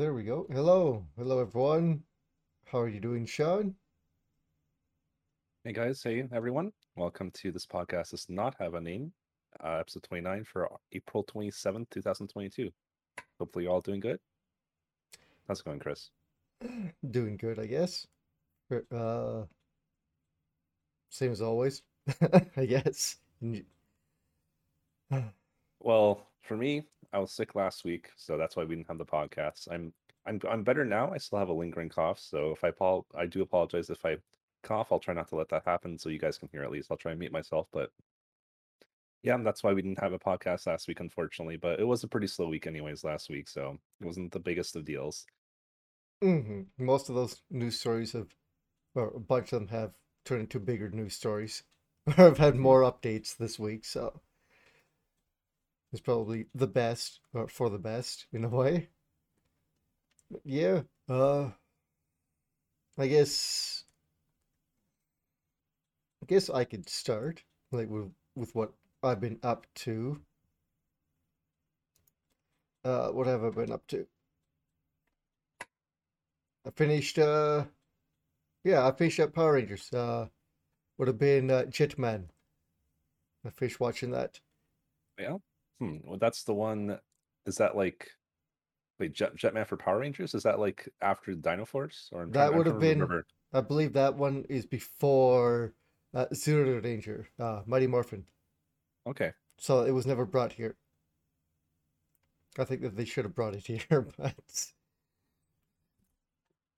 There we go. Hello. Hello, everyone. How are you doing, Sean? Hey guys, hey everyone. Welcome to this podcast does not have a name. Uh, episode 29 for April 27th, 2022. Hopefully you're all doing good. How's it going, Chris? Doing good, I guess. Er, Uh, same as always, I guess. Well, for me, I was sick last week, so that's why we didn't have the podcast. I'm I'm I'm better now. I still have a lingering cough, so if I apol I do apologize if I cough. I'll try not to let that happen so you guys can hear at least. I'll try and mute myself, but yeah, that's why we didn't have a podcast last week, unfortunately. But it was a pretty slow week anyways last week, so it wasn't the biggest of deals. mhm. Most of those news stories have, or a bunch of them have turned into bigger news stories. I've had Mhm. more updates this week, so it's probably the best, or for the best in a way. Yeah, uh, I guess, I guess I could start like with with what I've been up to. Uh, what have I been up to? I finished, uh, yeah, I finished up Power Rangers. Uh, would have been uh, Jetman. I finished watching that. Yeah. Hmm. Well, that's the one. Is that like wait, Jet Jetman for Power Rangers? Is that like after Dino Force? Or I'm That would have been, remember. I believe that one is before uh, Zyuranger, uh, Mighty Morphin. Okay. So it was never brought here. I think that they should have brought it here, but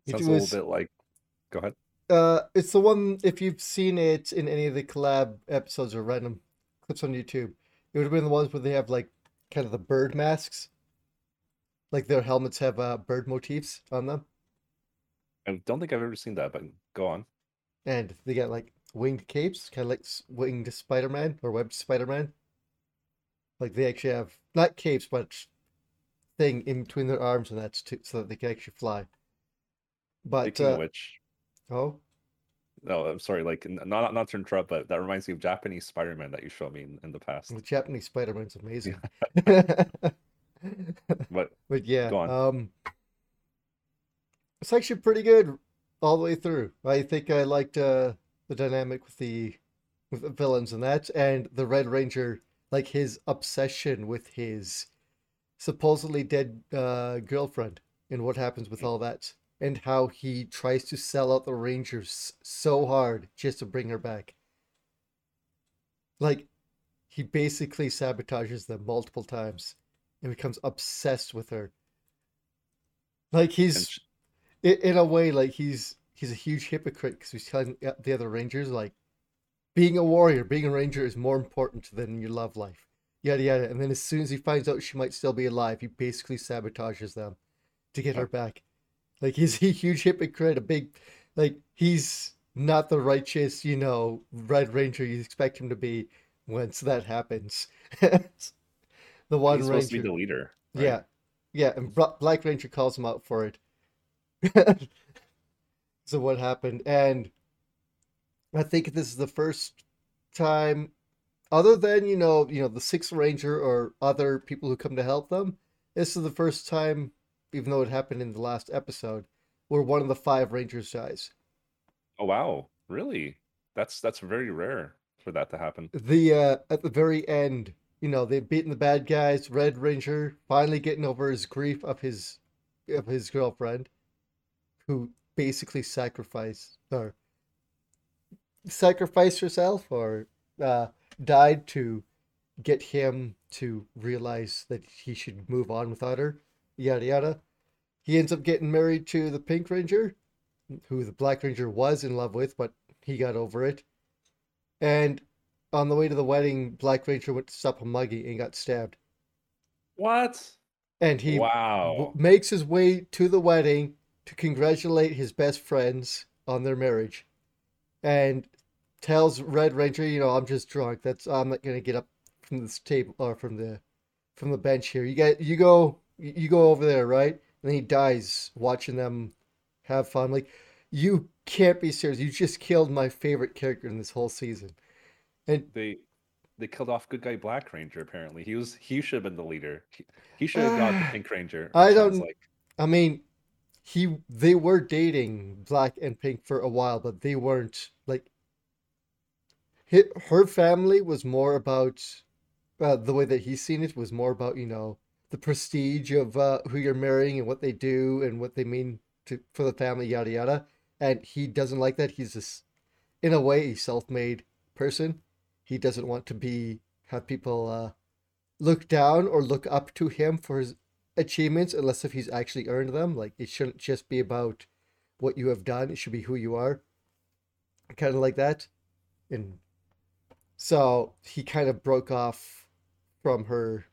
it Sounds a little bit like. Go ahead. Uh, it's the one, if you've seen it in any of the collab episodes or random clips on YouTube, it would have been the ones where they have like kind of the bird masks. Like their helmets have uh, bird motifs on them, I don't think I've ever seen that, but go on. and they got like winged capes, kind of like winged Spider-Man or webbed Spider-Man. Like they actually have not capes, but thing in between their arms, and that's to, so that they can actually fly. But uh, which, oh, no, I'm sorry. Like, not not to interrupt, but that reminds me of Japanese Spider-Man that you showed me in, in the past. the Japanese Spider-Man's amazing. But But yeah, um, it's actually pretty good all the way through. I think I liked uh the dynamic with the with the villains and that, and the Red Ranger, like his obsession with his supposedly dead uh girlfriend and what happens with all that, and how he tries to sell out the Rangers so hard just to bring her back. Like he basically sabotages them multiple times and becomes obsessed with her. Like he's sh- i- in a way like he's he's a huge hypocrite because he's telling the the other Rangers like being a warrior, being a ranger is more important than your love life. Yada yada. And then as soon as he finds out she might still be alive, he basically sabotages them to get her back. Like he's a huge hypocrite, a big like he's not the righteous, you know, Red Ranger you expect him to be once that happens. The one he's supposed to be the leader, right? Yeah, yeah, and Black Ranger calls him out for it. So what happened? And I think this is the first time, other than you know, you know, the Sixth Ranger or other people who come to help them. This is the first time, even though it happened in the last episode, where one of the five Rangers dies. Oh wow, really? That's that's very rare for that to happen. The uh, at the very end, you know, they've beaten the bad guys. Red Ranger finally getting over his grief of his of his girlfriend, who basically sacrificed or sacrificed herself or uh, died to get him to realize that he should move on without her. Yada yada. He ends up getting married to the Pink Ranger, who the Black Ranger was in love with, but he got over it. And on the way to the wedding, Black Ranger went to stop a mugging and got stabbed. What? And he w- Wow. makes his way to the wedding to congratulate his best friends on their marriage, and tells Red Ranger, "You know, I'm just drunk. That's I'm not gonna get up from this table or from the from the bench here. You get you go you go over there, right?" And then he dies watching them have fun. Like, you can't be serious. You just killed my favorite character in this whole season. And They they killed off good guy Black Ranger apparently. He was he should have been the leader. He, he should have got uh, Pink Ranger, I don't like. I mean, he they were dating Black and Pink for a while, but they weren't like. Her, her family was more about uh, the way that he's seen it was more about you know the prestige of uh, who you're marrying and what they do and what they mean to for the family, yada yada. And he doesn't like that. He's just, in a way, a self-made person. He doesn't want to be have people uh, look down or look up to him for his achievements unless if he's actually earned them. Like it shouldn't just be about what you have done. It should be who you are. Kind of like that. And so he kind of broke off from her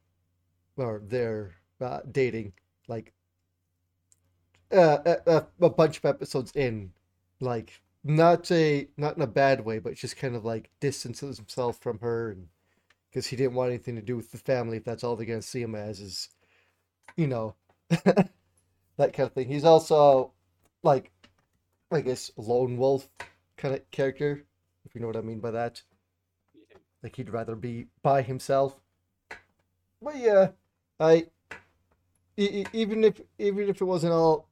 or their uh, dating like uh, a, a bunch of episodes in like not a not in a bad way but just kind of like distances himself from her and because he didn't want anything to do with the family if that's all they're going to see him as is you know that kind of thing. He's also like i guess lone wolf kind of character if you know what i mean by that. Like he'd rather be by himself. But yeah i e- even if even if it wasn't all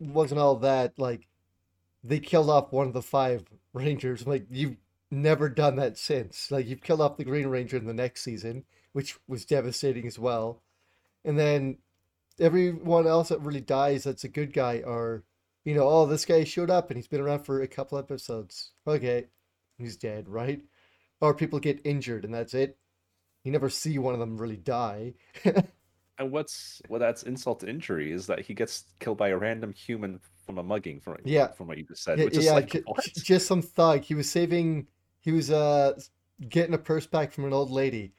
wasn't all that like they killed off one of the five rangers. Like you've never done that since. Like you've killed off the green ranger in the next season which was devastating as well. And then everyone else that really dies that's a good guy or you know oh this guy showed up and he's been around for a couple episodes. Okay he's dead right? Or people get injured and that's it. You never see one of them really die And what's well, that's insult to injury is that he gets killed by a random human from a mugging from Yeah. from what you just said, Yeah, which is yeah, like just some thug. He was saving. He was uh getting a purse back from an old lady,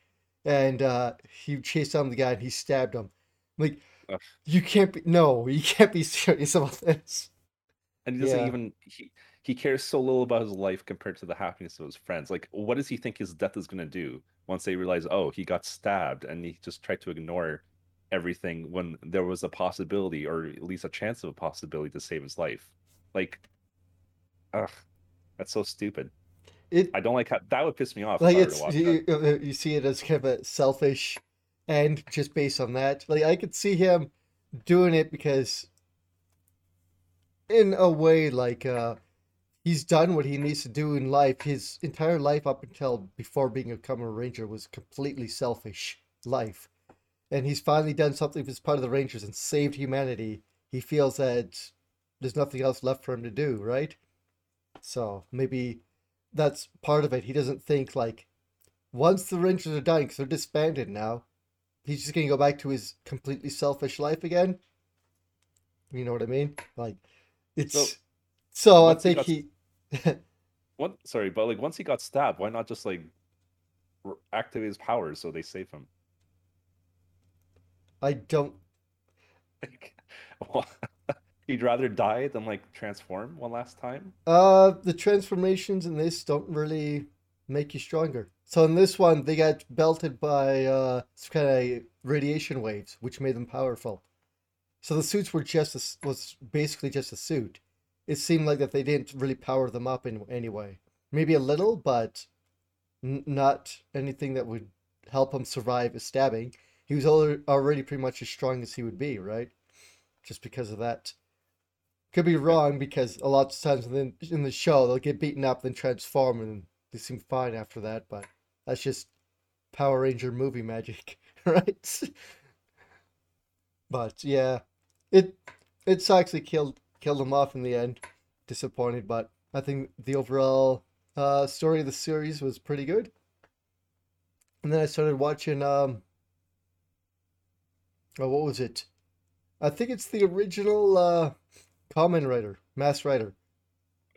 and uh he chased down the guy and he stabbed him. Like, Ugh. you can't be. No, you can't be serious about this. And he doesn't Yeah. even he he cares so little about his life compared to the happiness of his friends. Like, what does he think his death is gonna do once they realize, oh, he got stabbed, and he just tried to ignore everything when there was a possibility, or at least a chance of a possibility to save his life. Like, ugh, that's so stupid. It I don't like how that would piss me off. like if I were to it's you, you see it as kind of a selfish end just based on that. Like I could see him doing it because, in a way, like uh he's done what he needs to do in life. His entire life up until before being a Kamen Ranger was completely selfish life. And he's finally done something as part of the Rangers and saved humanity. He feels that there's nothing else left for him to do, right? So maybe that's part of it. He doesn't think like once the Rangers are dying, because they're disbanded now, he's just gonna go back to his completely selfish life again. You know what I mean? Like it's So, so I he think got he What? Sorry, but like once he got stabbed, why not just like activate his powers so they save him? I don't he'd rather die than like transform one last time. uh the transformations in this don't really make you stronger. So in this one they got belted by uh kind of radiation waves, which made them powerful. So the suits were just a was basically just a suit. It seemed like that they didn't really power them up in any way. Maybe a little, but n- not anything that would help them survive a stabbing. He was already pretty much as strong as he would be, right? Just because of that. Could be wrong because a lot of times in the, in the show they'll get beaten up, then transform, and they seem fine after that. But that's just Power Ranger movie magic, right? But yeah, it it sucks. Killed killed him off in the end. Disappointed, but I think the overall uh, story of the series was pretty good. And then I started watching um, oh, what was it? I think it's the original uh, Kamen Rider, Masked Rider.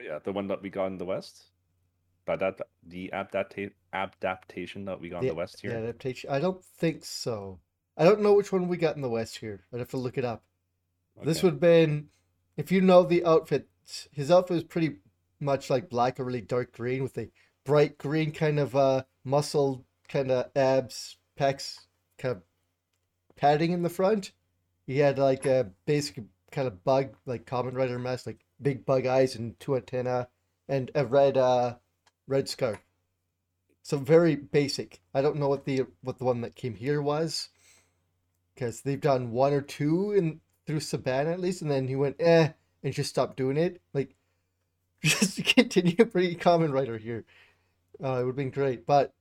Yeah, the one that we got in the West. But that the adapta- adaptation that we got in The, the West the here. adaptation. I don't think so. I don't know which one we got in the West here. I'd have to look it up. This would have been, if you know the outfit, his outfit was pretty much like black or really dark green with a bright green kind of uh muscle kind of abs, pecs, kind of padding in the front. He had like a basic kind of bug, like Kamen Rider mask, like big bug eyes and two antenna, and a red uh red scarf. So very basic. I don't know what the what the one that came here was, because they've done one or two in through Saban at least, and then he went eh and just stopped doing it. Like just continue pretty Kamen Rider here. Uh, it would have been great, but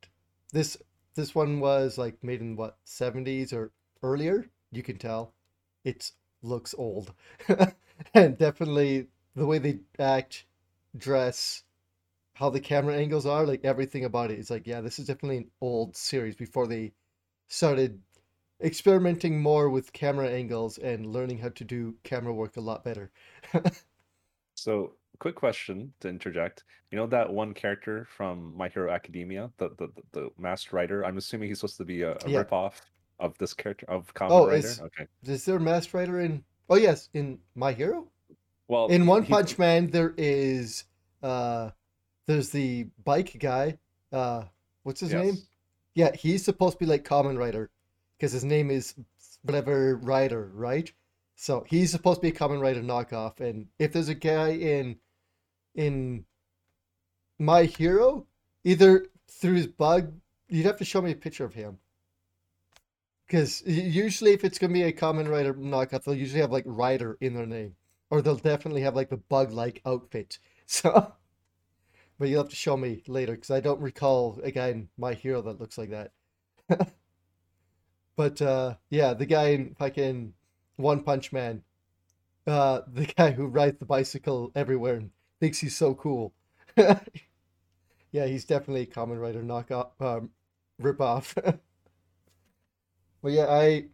this this one was like made in what seventies or earlier. You can tell it looks old, and definitely the way they act, dress, how the camera angles are, like everything about it is like, yeah, this is definitely an old series before they started experimenting more with camera angles and learning how to do camera work a lot better. So, quick question to interject. You know that one character from My Hero Academia, the the, the, the masked rider? I'm assuming he's supposed to be a, a Yeah. ripoff of this character of Kamen Oh, Rider. is Okay. is there a Masked Rider in? Oh yes, in My Hero. Well, In One he- Punch Man, there is uh, there's the bike guy. Uh, what's his name? Yeah, he's supposed to be like Kamen Rider because his name is whatever Rider, right? So he's supposed to be a Kamen Rider knockoff. And if there's a guy in in My Hero, either through his bug, you'd have to show me a picture of him. Because usually, if it's gonna be a Kamen Rider knockoff, they'll usually have like Rider in their name, or they'll definitely have like the bug-like outfit. So, but you'll have to show me later because I don't recall again My Hero that looks like that. But uh, yeah, the guy in fucking One Punch Man, uh, the guy who rides the bicycle everywhere and thinks he's so cool. Yeah, he's definitely a Kamen Rider knockoff, um, ripoff. But yeah, I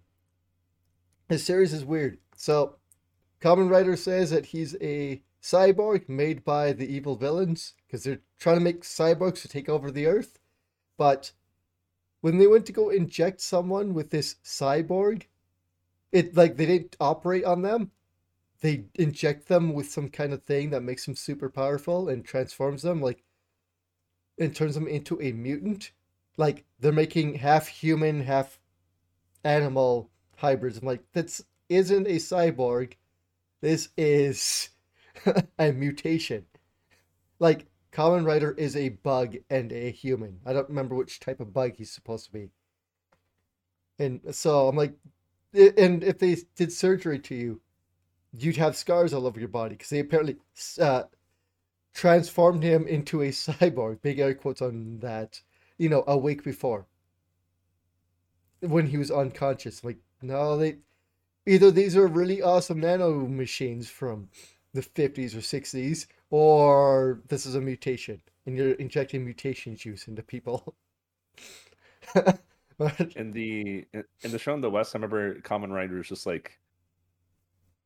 his series is weird. So, Kamen Rider says that he's a cyborg made by the evil villains because they're trying to make cyborgs to take over the Earth. But when they went to go inject someone with this cyborg, it like they didn't operate on them. They inject them with some kind of thing that makes them super powerful and transforms them like and turns them into a mutant. Like they're making half human, half animal hybrids. I'm like, that's isn't a cyborg. This is a mutation. Like Kamen Rider is a bug and a human. I don't remember which type of bug he's supposed to be. And so I'm like, and if they did surgery to you, you'd have scars all over your body because they apparently uh, transformed him into a cyborg. Big air quotes on that. You know, a week before when he was unconscious. Like, no, they either these are really awesome nano machines from the 50s or 60s, or this is a mutation and you're injecting mutation juice into people. But in the in, in the show in the West, I remember Kamen Rider was just like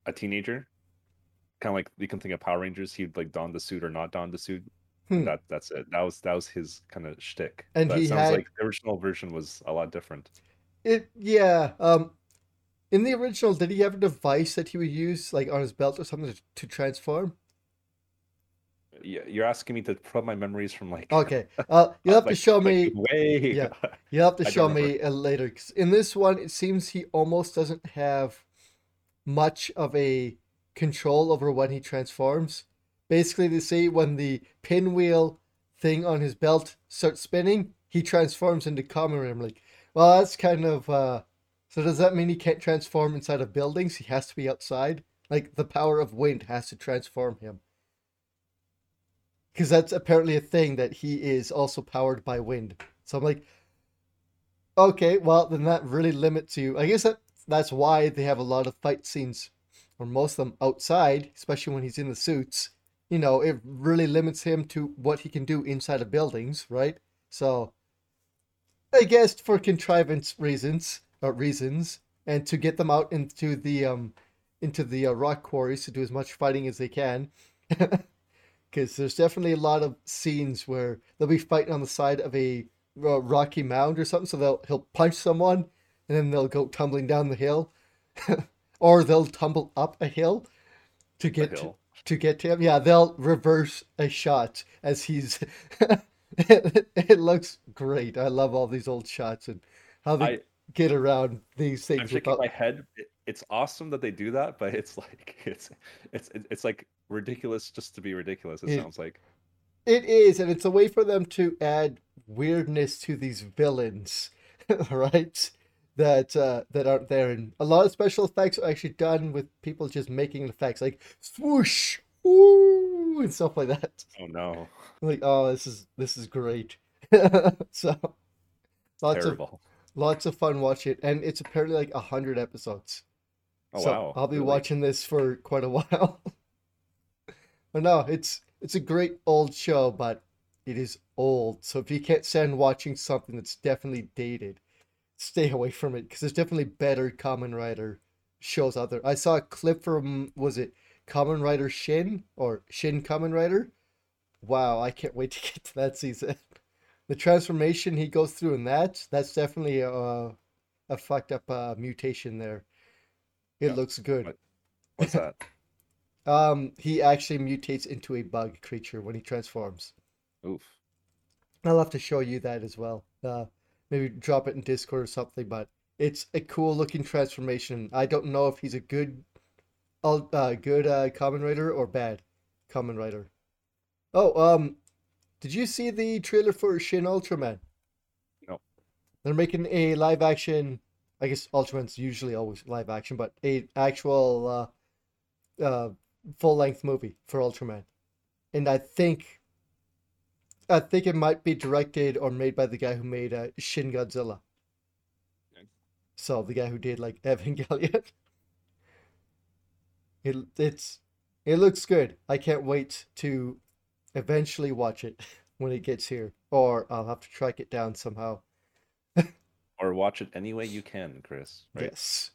a teenager, kind of like you can think of Power Rangers. He'd like don the suit or not don the suit. Hmm. That that's it. That was that was his kind of shtick. And but he had- like the original version was a lot different. It, yeah, um, in the original, did he have a device that he would use, like on his belt or something, to, to transform? Yeah, you're asking me to put my memories from like Okay, uh, you'll have to like- show like me. way. yeah. You'll have to show me later. in this one, it seems he almost doesn't have much of a control over when he transforms. Basically, they say when the pinwheel thing on his belt starts spinning, he transforms into Kamen. I'm like, well, that's kind of. Uh, so does that mean he can't transform inside of buildings? He has to be outside. Like the power of wind has to transform him. Because that's apparently a thing that he is also powered by wind. So I'm like, Okay, well then that really limits you. I guess that that's why they have a lot of fight scenes, or most of them outside, especially when he's in the suits. You know, it really limits him to what he can do inside of buildings, right? So, I guess for contrivance reasons, or reasons, and to get them out into the um, into the uh, rock quarries to do as much fighting as they can. Because there's definitely a lot of scenes where they'll be fighting on the side of a uh, rocky mound or something. So they'll he'll punch someone, and then they'll go tumbling down the hill, or they'll tumble up a hill to get to, to get to him. Yeah, they'll reverse a shot as he's. it, it looks great. I love all these old shots and how they I- get around these I'm things shaking without. my head. It- It's awesome that they do that, but it's like it's it's it's like ridiculous just to be ridiculous. It It- sounds like. It is, and it's a way for them to add weirdness to these villains, right? that uh, that aren't there, and a lot of special effects are actually done with people just making effects like swoosh, woo, and stuff like that. Oh no, Like, oh, this is this is great. so lots of lots of fun watching it, and it's apparently like a hundred episodes. Oh so wow. I'll be really? watching this for quite a while. but no, it's it's a great old show, but it is old. So if you can't stand watching something that's definitely dated, stay away from it because there's definitely better Kamen Rider shows out there. I saw a clip from was it Kamen Rider Shin or Shin Kamen Rider? Wow, I can't wait to get to that season. The transformation he goes through in that, that's definitely a a fucked up uh, mutation there. It Yeah, looks good. What's that? Um, he actually mutates into a bug creature when he transforms. Oof. I'll have to show you that as well. Uh, maybe drop it in Discord or something, but it's a cool looking transformation. I don't know if he's a good, uh, good uh, Kamen Rider or bad Kamen Rider. Oh, um, did you see the trailer for Shin Ultraman? No. They're making a live action. I guess Ultraman's usually always live action, but a actual uh, uh, full length movie for Ultraman, and I think I think it might be directed or made by the guy who made uh, Shin Godzilla. Okay. So the guy who did like Evangelion. It it's it looks good. I can't wait to eventually watch it when it gets here, or I'll have to track it down somehow. Or watch it any way you can, Chris. Right? Yes.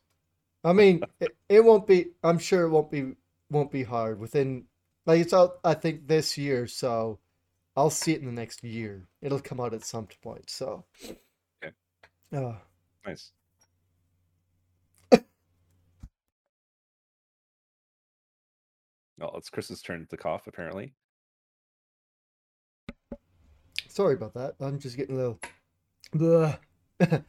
I mean, it, it won't be. I'm sure it won't be won't be hard within. Like it's out. I think this year, so I'll see it in the next year. It'll come out at some point. So. Okay. Uh, Nice. Well, it's Chris's turn to cough, apparently. Sorry about that. I'm just getting a little, Bleh. a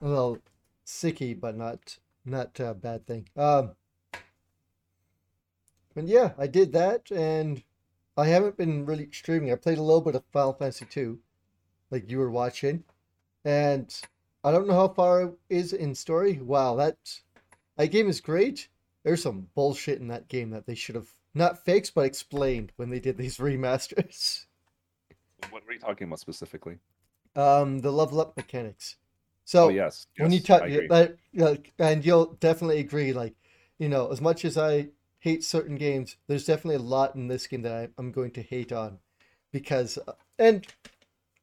little sicky, but not not a bad thing. Um. And yeah, I did that, and I haven't been really streaming. I played a little bit of Final Fantasy 2, like you were watching, and I don't know how far it is in story. Wow, that that game is great. There's some bullshit in that game that they should have not fixed but explained when they did these remasters. What were you talking about specifically? Um, the level up mechanics. So oh, yes. when you yes, talk like, and you'll definitely agree. Like, you know, as much as I hate certain games, there's definitely a lot in this game that I, I'm going to hate on, because uh, and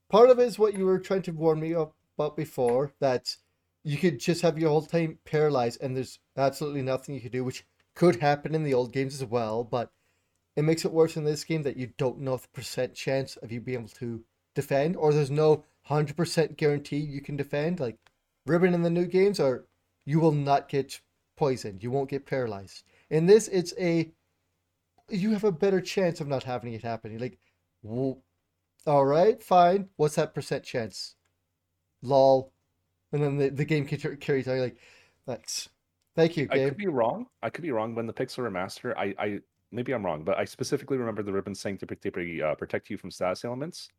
part of it is what you were trying to warn me about before that you could just have your whole time paralyzed and there's absolutely nothing you could do, which could happen in the old games as well, but it makes it worse in this game that you don't know the percent chance of you being able to defend, or there's no 100% guarantee you can defend. Like Ribbon in the new games are you will not get poisoned, you won't get paralyzed. In this, it's a you have a better chance of not having it happen. Like, all right, fine. What's that percent chance? Lol. And then the, the game carries on. You're like, thanks. Thank you, I could be wrong. I could be wrong. When the Pixel remaster, I, I maybe I'm wrong, but I specifically remember the ribbon saying to particularly uh, protect you from status ailments,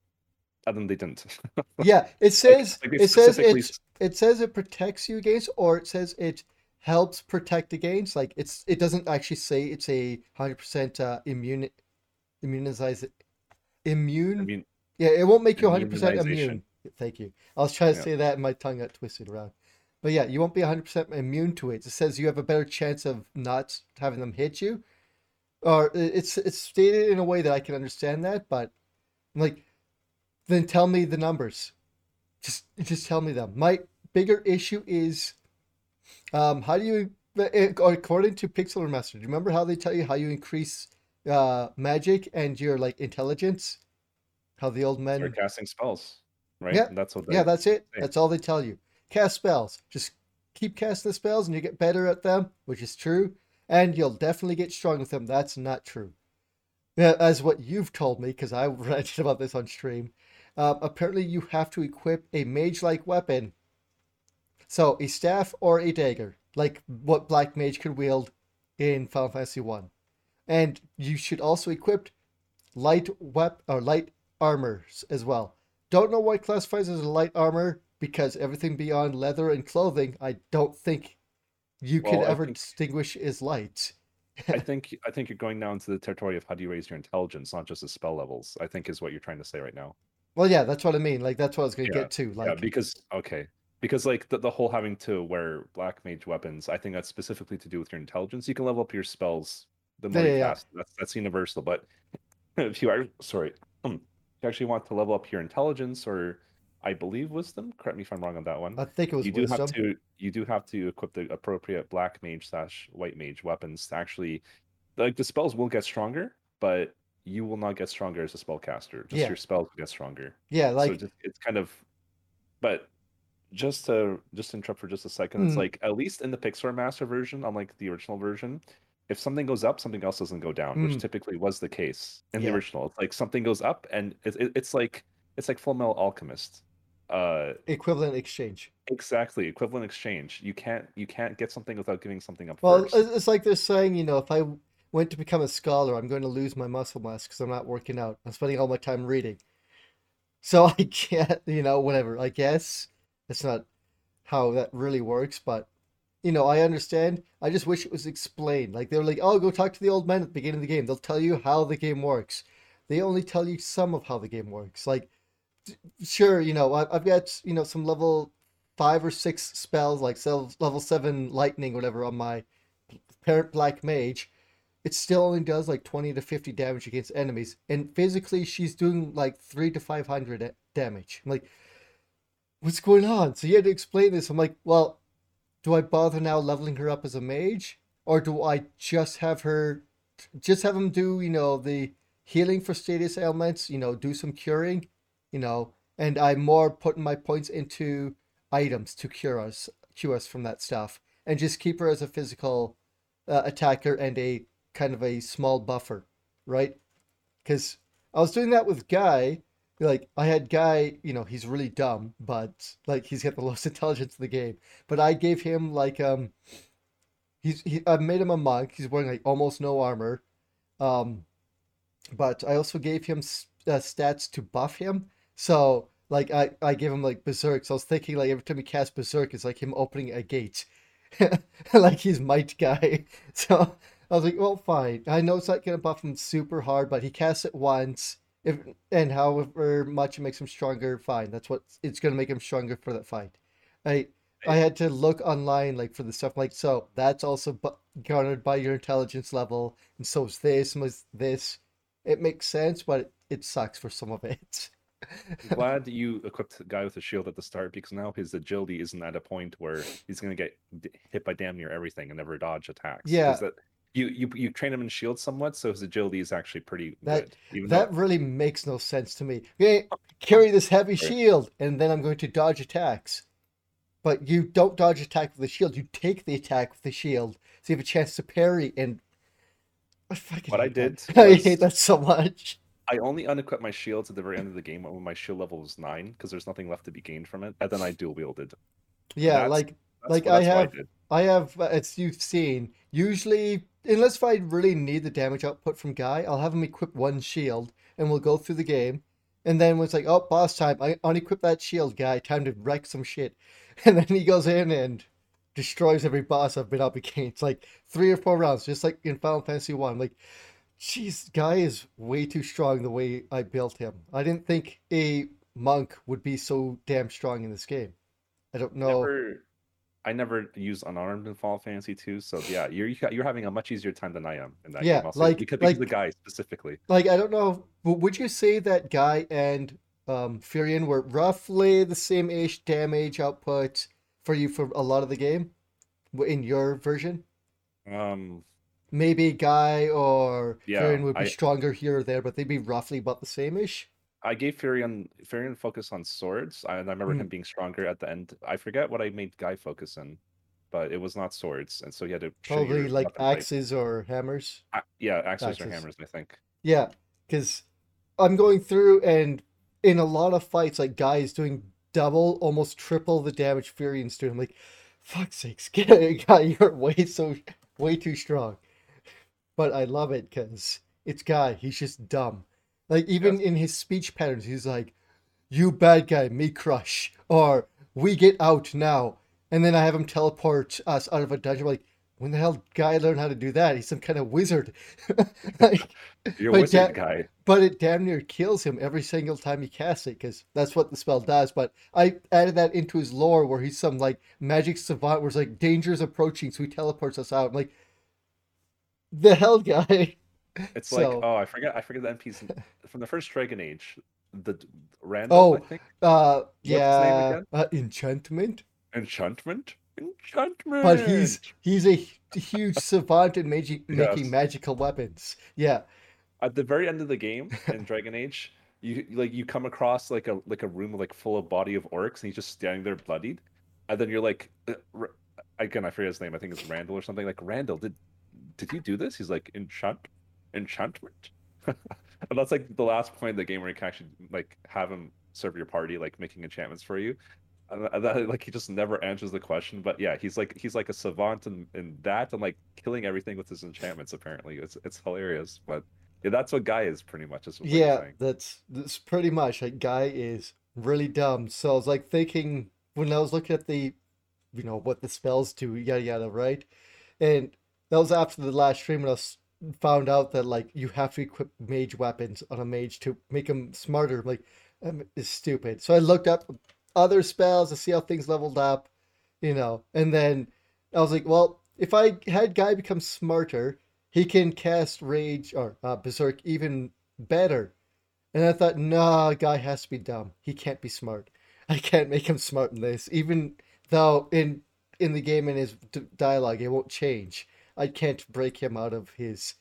and then they didn't. Yeah, it says like they it says specifically it says it protects you against, or it says it helps protect against. Like it's it doesn't actually say it's a hundred percent uh, immune immunize immune. I mean, Yeah, it won't make you 100% immune. Thank you. I was trying to Yeah. say that and my tongue got twisted around. But yeah, you won't be 100% immune to it. It says you have a better chance of not having them hit you. Or it's it's stated in a way that I can understand that, but like then tell me the numbers. Just just tell me them. My bigger issue is um how do you eh, according to Pixel Remastered, do you remember how they tell you how you increase uh magic and your like intelligence? How the old men are casting spells, right? Yeah, That's what. yeah, that's it. say. That's all they tell you. Cast spells. Just keep casting the spells and you get better at them, which is true. And you'll definitely get strong with them. That's not true. As what you've told me, because I ranted about this on stream. Um, apparently, you have to equip a mage-like weapon. So, a staff or a dagger, like what Black Mage could wield in Final Fantasy One. And you should also equip light wep or light armors as well. Don't know what classifies as light armor. because everything beyond leather and clothing, I don't think you Well, ever think distinguish is light. I think I think you're going now into the territory of how do you raise your intelligence, not just the spell levels. I think is what you're trying to say right now. Well, yeah, that's what I mean. Like that's what I was gonna Yeah, get to. yeah, Like, because okay, because like the, the whole having to wear black mage weapons, I think that's specifically to do with your intelligence. You can level up your spells the more Yeah, you yeah, yeah. cast. That's that's universal. But if you are sorry, um, if you actually want to level up your intelligence or I believe wisdom. Correct me if I'm wrong on that one. I think it was you do wisdom. have to you do have to equip the appropriate black mage slash white mage weapons to actually like the spells will get stronger, but you will not get stronger as a spellcaster. Just Yeah. your spells will get stronger. Yeah, so like just, it's kind of but just to just interrupt for just a second, it's Mm. like at least in the Pixel Remaster version, unlike the original version, if something goes up, something else doesn't go down, which Mm. typically was the case in Yeah. the original. It's like something goes up, and it's it, it's like it's like Full Metal Alchemist. Uh, equivalent exchange. exactly equivalent exchange. You can't you can't get something without giving something up Well, first. it's it's like they're saying, you know, if I went to become a scholar, I'm going to lose my muscle mass because I'm not working out. I'm spending all my time reading. So I can't, you know, whatever. I guess that's not how that really works, but you know, I understand. I just wish it was explained. Like they were like, "Oh, go talk to the old man at the beginning of the game. They'll tell you how the game works." They only tell you some of how the game works. Like, sure, you know, I've got you know some level five or six spells, like level seven lightning, whatever, on my parent black mage. It still only does like twenty to fifty damage against enemies, and physically she's doing like three to five hundred damage. I'm like, what's going on? So you had to explain this. I'm like, well, do I bother now leveling her up as a mage, or do I just have her, just have him do you know the healing for status ailments, you know, do some curing, you know, and I'm more putting my points into items to cure us, cure us from that stuff, and just keep her as a physical uh, attacker and a kind of a small buffer, right? Because I was doing that with Guy. Like I had Guy, you know, he's really dumb, but like he's got the lowest intelligence in the game. But I gave him like um, he's he I made him a monk. He's wearing like almost no armor, um, but I also gave him uh, stats to buff him. So like I I gave him like berserk. So I was thinking like every time he casts berserk, it's like him opening a gate, like he's might guy. So I was like, well, fine. I know it's not gonna buff him super hard, but he casts it once. If and however much it makes him stronger, fine. That's what it's gonna make him stronger for that fight. I I had to look online like for the stuff like so that's also bu- garnered by your intelligence level, and so is this and was this. It makes sense, but it, it sucks for some of it. I'm glad you equipped the guy with a shield at the start because now his agility isn't at a point where he's going to get d- hit by damn near everything and never dodge attacks. Yeah. that you you you train him in shield somewhat, so his agility is actually pretty That- good. Even though That really makes no sense to me. Okay, carry this heavy shield, and then I'm going to dodge attacks. But you don't dodge attack with the shield. You take the attack with the shield, so you have a chance to parry. And I fucking What I that. did I hate that so much. I only unequipped my shields at the very end of the game when my shield level was nine because there's nothing left to be gained from it, and then I dual wielded. Yeah, That's- like That's, Like, I have- did. I have, uh, as you've seen, usually, unless if I really need the damage output from Guy, I'll have him equip one shield and we'll go through the game. And then when it's like, oh, boss time, I unequip that shield, Guy, time to wreck some shit. And then he goes in and destroys every boss I've been up against, like three or four rounds, just like in Final Fantasy One. Like, jeez, Guy is way too strong the way I built him. I didn't think a monk would be so damn strong in this game. I don't know. Never, I never used unarmed in Final Fantasy 2, so yeah, you're you're having a much easier time than I am in that Yeah, game. I'll like- because, like- the guy specifically. like I don't know. Would you say that Guy and um, Firion were roughly the same ish damage output for you for a lot of the game in your version? Um, Maybe Guy or Yeah, Firion would be I- stronger here or there, but they'd be roughly about the same ish. I gave Firion Firion focus on swords, and I remember Hmm. him being stronger at the end. I forget what I made Guy focus in, but it was not swords, and so he had to Probably like axes or hammers. A- yeah, axes or hammers. I think. Yeah, because I'm going through and in a lot of fights, like Guy is doing double, almost triple the damage Firion's doing. I'm like, fuck's sakes, get it, Guy, you're way so way too strong. But I love it because it's Guy. He's just dumb. Like even in his speech patterns, he's like, "You bad guy, me crush," or we get out now. And then I have him teleport us out of a dungeon. Like, when the hell guy learned how to do that? He's some kind of wizard. like, You're but wizard da- guy. but it damn near kills him every single time he casts it because that's what the spell does. But I added that into his lore where he's some like magic savant where it's like danger's approaching, so he teleports us out. I'm like, the hell, guy. It's So- like oh, I forget. I forget the NPC from the first Dragon Age. The Randall, I Oh, think. Uh, his name yeah, again? uh, enchantment. Enchantment. Enchantment. But he's he's a huge savant in magi- Yes. making magical weapons. Yeah, at the very end of the game in Dragon Age. You like you come across like a like a room like full of body of orcs, and he's just standing there bloodied, and then you're like, uh, R- again, I forget his name. I think it's Randall or something. Like Randall, did did you do this? He's like enchant, enchantment, and that's like the last point in the game where you can actually like have him serve your party, like making enchantments for you. And that, like he just never answers the question, but yeah, he's like he's like a savant in, in that and like killing everything with his enchantments. Apparently, it's it's hilarious. But yeah, that's what Guy is pretty much. Is what yeah, that's that's pretty much like guy is really dumb. So I was like thinking when I was looking at the, you know, what the spells do, yada yada, right? And that was after the last stream when I found out that like you have to equip mage weapons on a mage to make him smarter. Like, um, it's stupid. So I looked up other spells to see how things leveled up, you know, and then I was like, well, if I had guy become smarter, he can cast rage or uh, berserk even better. And I thought, nah, guy has to be dumb. He can't be smart. I can't make him smart in this, even though in in the game in his d- dialogue it won't change. I can't break him out of his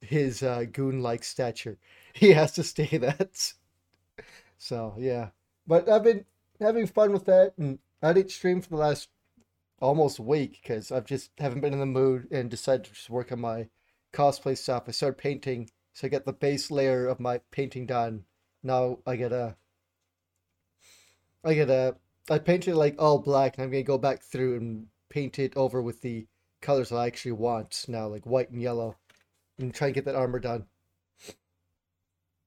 his uh, goon-like stature. He has to stay that. So yeah, but I've been having fun with that, and I didn't stream for the last almost week because I've just haven't been in the mood and decided to just work on my cosplay stuff. I started painting, so I got the base layer of my painting done. Now I gotta, I gotta, I painted like all black, and I'm gonna go back through and paint it over with the colors that I actually want now, like white and yellow, and try and get that armor done.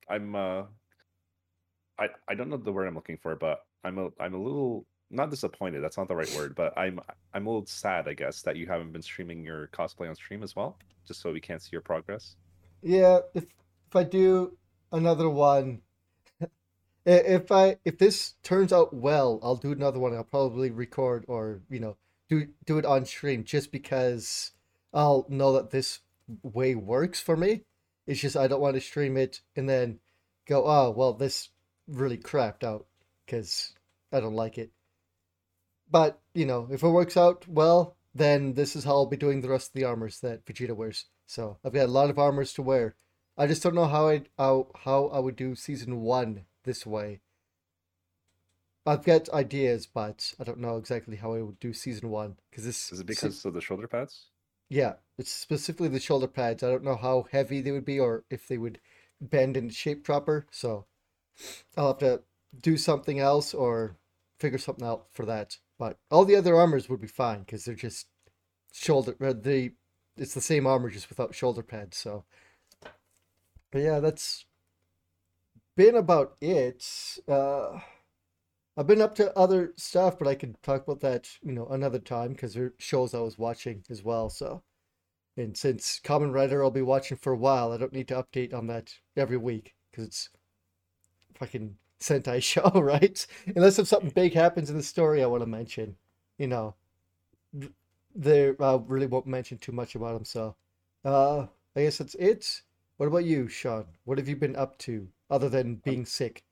I'm uh I I don't know the word I'm looking for, but I'm a I'm a little not disappointed. That's not the right word, but I'm I'm a little sad, I guess, that you haven't been streaming your cosplay on stream as well, just so we can't see your progress. Yeah, if if I do another one, if I if this turns out well, I'll do another one. I'll probably record or you know do do it on stream just because I'll know that this way works for me. It's just I don't want to stream it and then go, oh well, this really crapped out because I don't like it. But you know, if it works out well, then this is how I'll be doing the rest of the armors that Vegeta wears. So I've got a lot of armors to wear. I just don't know how I how, how I would do season one this way. I've got ideas, but I don't know exactly how I would do season one because this Is it se- because of the shoulder pads? yeah, it's specifically the shoulder pads. I don't know how heavy they would be or if they would bend into shape proper. So I'll have to do something else or figure something out for that. But all the other armors would be fine because they're just shoulder. uh, They it's the same armor just without shoulder pads. So, but yeah, that's been about it. Uh, I've been up to other stuff, but I could talk about that, you know, another time because there are shows I was watching as well. So, and since Kamen Rider I'll be watching for a while, I don't need to update on that every week because it's fucking Sentai show, right? Unless if something big happens in the story I want to mention, you know, they uh, really won't mention too much about them. So, uh, I guess that's it. What about you, Sean? What have you been up to other than being sick?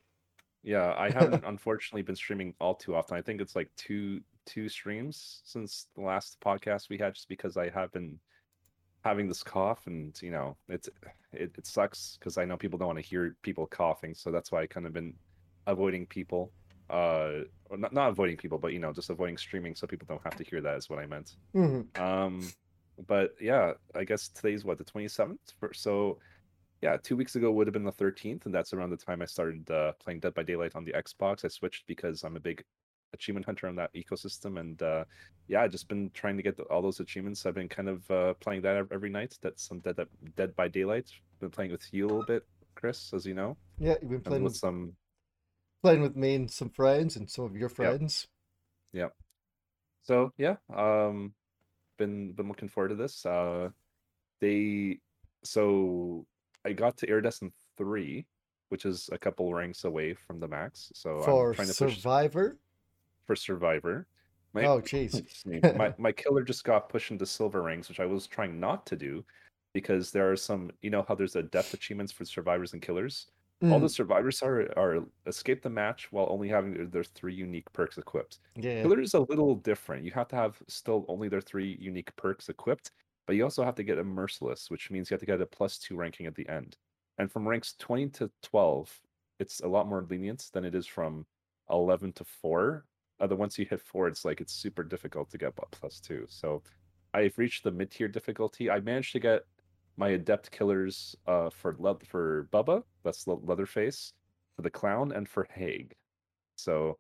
Yeah, I haven't unfortunately been streaming all too often. I think it's like two two streams since the last podcast we had, just because I have been having this cough, and you know, it's it, it sucks because I know people don't want to hear people coughing, so that's why I kind of been avoiding people. Uh, or not not avoiding people, but you know, just avoiding streaming so people don't have to hear that is what I meant. hmm Um, but yeah, I guess today's what the twenty seventh. So yeah, two weeks ago would have been the thirteenth, and that's around the time I started uh, playing Dead by Daylight on the Xbox. I switched because I'm a big achievement hunter on that ecosystem, and uh, yeah, I've just been trying to get the, all those achievements. I've been kind of uh, playing that every night. That's some Dead Dead by Daylight. Been playing with you a little bit, Chris, as you know, Yeah, you've been playing with with some playing with me and some friends and some of your friends. Yep. So yeah, um, been been looking forward to this. Uh, they so I got to iridescent three, which is a couple ranks away from the max. So For I'm trying to push Survivor? for survivor. My Oh, jeez. my my killer just got pushed into silver rings, which I was trying not to do because there are some. You know how there's a depth achievements for survivors and killers. All the Mm, survivors are are escape the match while only having their, their three unique perks equipped. yeah. Killer is a little different. You have to have still only their three unique perks equipped, but you also have to get a merciless, which means you have to get a plus two ranking at the end. And from ranks 20 to 12, it's a lot more lenient than it is from 11 to 4. Uh, the once you hit four, it's like it's super difficult to get plus two. So I've reached the mid tier difficulty. I managed to get my adept killers uh, for le- for Bubba, that's Le- Leatherface, for the clown, and for Haig. So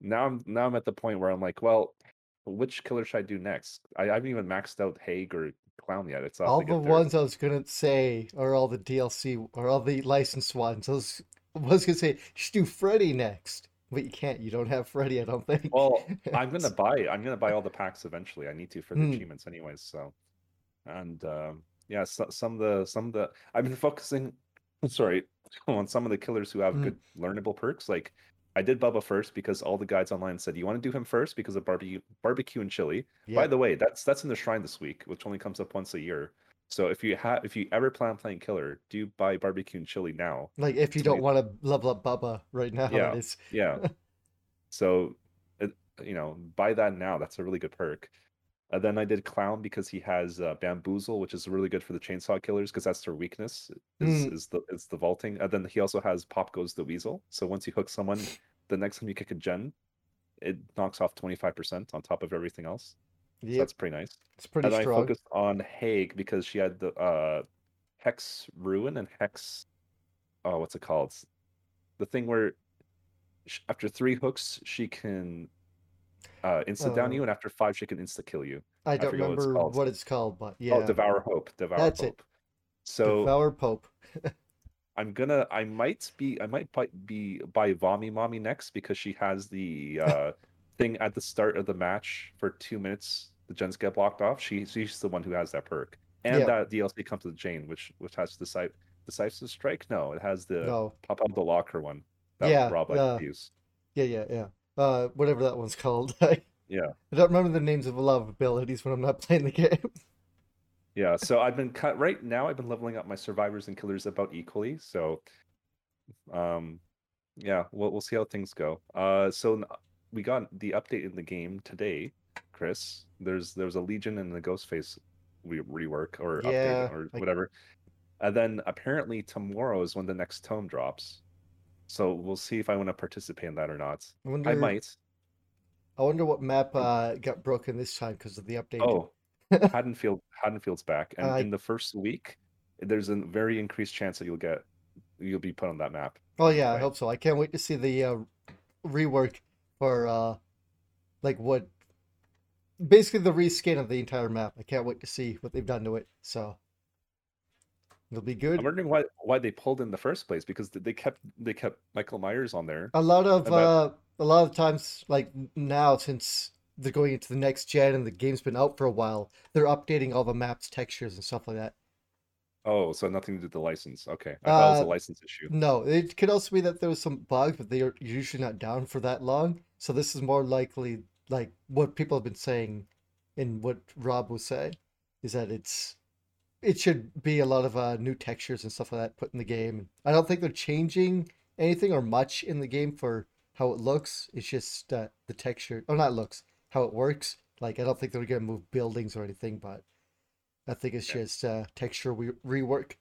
now I'm now I'm at the point where I'm like, well, which killer should I do next? I, I haven't even maxed out Haig or Clown yet. It's All the ones I was gonna say are all the DLC or all the licensed ones. I was, I was gonna say just do Freddy next, but you can't. You don't have Freddy, I don't think. Well, I'm gonna buy I'm gonna buy all the packs eventually. I need to for the Hmm. achievements anyways. So, and um, yeah, so, some of the some of the I've been focusing. Sorry, on some of the killers who have Hmm. good learnable perks. Like I did Bubba first because all the guides online said you want to do him first because of barbecue, barbecue and chili. By the way, that's that's in the shrine this week, which only comes up once a year. So if you have if you ever plan playing killer, do buy barbecue and chili now. Like if you don't want to level up Bubba right now, Yeah. Yeah. so, it, you know, buy that now. That's a really good perk. Uh, then I did clown because he has uh, bamboozle, which is really good for the chainsaw killers because that's their weakness is, Mm. is the is the vaulting. And then he also has pop goes the weasel. So once you hook someone, the next time you kick a gen, it knocks off twenty five percent on top of everything else. So that's pretty nice. it's pretty and then I focused on Haig because she had the uh, Hex Ruin and Hex. Oh, what's it called? The thing where after three hooks she can uh, insta down Uh, you, and after five she can insta kill you. I don't forget what it's remember what it's called, but yeah. Oh, yeah, Devour Hope. Devour That's it. So Devour Pope. I'm gonna. I might be. I might be by Vommy Mommy next because she has the uh, thing at the start of the match for two minutes. The gens get blocked off. She she's the one who has that perk, and Yeah. that DLC comes with Jane, which which has the site decisive strike. No, it has the No, pop out the locker one that Yeah, Rob uh, use. yeah, yeah, yeah. Uh, whatever that one's called. Yeah, I don't remember the names of a lot of abilities when I'm not playing the game. yeah. So I've been cut right now. I've been leveling up my survivors and killers about equally. So, um, yeah, we'll we'll see how things go. Uh, so we got the update in the game today, Chris. There's there's a Legion and the Ghostface re- rework or Yeah, update or I- whatever, and then apparently tomorrow is when the next tome drops. So we'll see if I want to participate in that or not. I I might. I wonder what map uh, got broken this time because of the update. Oh, Haddonfield Haddonfield's back, and I- in the first week, there's a very increased chance that you'll get you'll be put on that map. Oh yeah, I hope so. I can't wait to see the uh, rework for uh, like what, basically the reskin of the entire map. I can't wait to see what they've done to it. So it'll be good. I'm wondering why why they pulled in the first place because they kept they kept Michael Myers on there. A lot of bet. uh, a lot of times, like now, since they're going into the next gen and the game's been out for a while, they're updating all the maps, textures, and stuff like that. Oh, so nothing to do with the license. Okay, I thought it was a Uh, license issue. No, it could also be that there was some bugs, but they are usually not down for that long. So this is more likely like what people have been saying and what Rob was saying is that it's it should be a lot of uh, new textures and stuff like that put in the game. I don't think they're changing anything or much in the game for how it looks. It's just uh, the texture, or not looks, how it works. Like I don't think they're gonna move buildings or anything, but I think it's Okay. just uh, texture re- rework.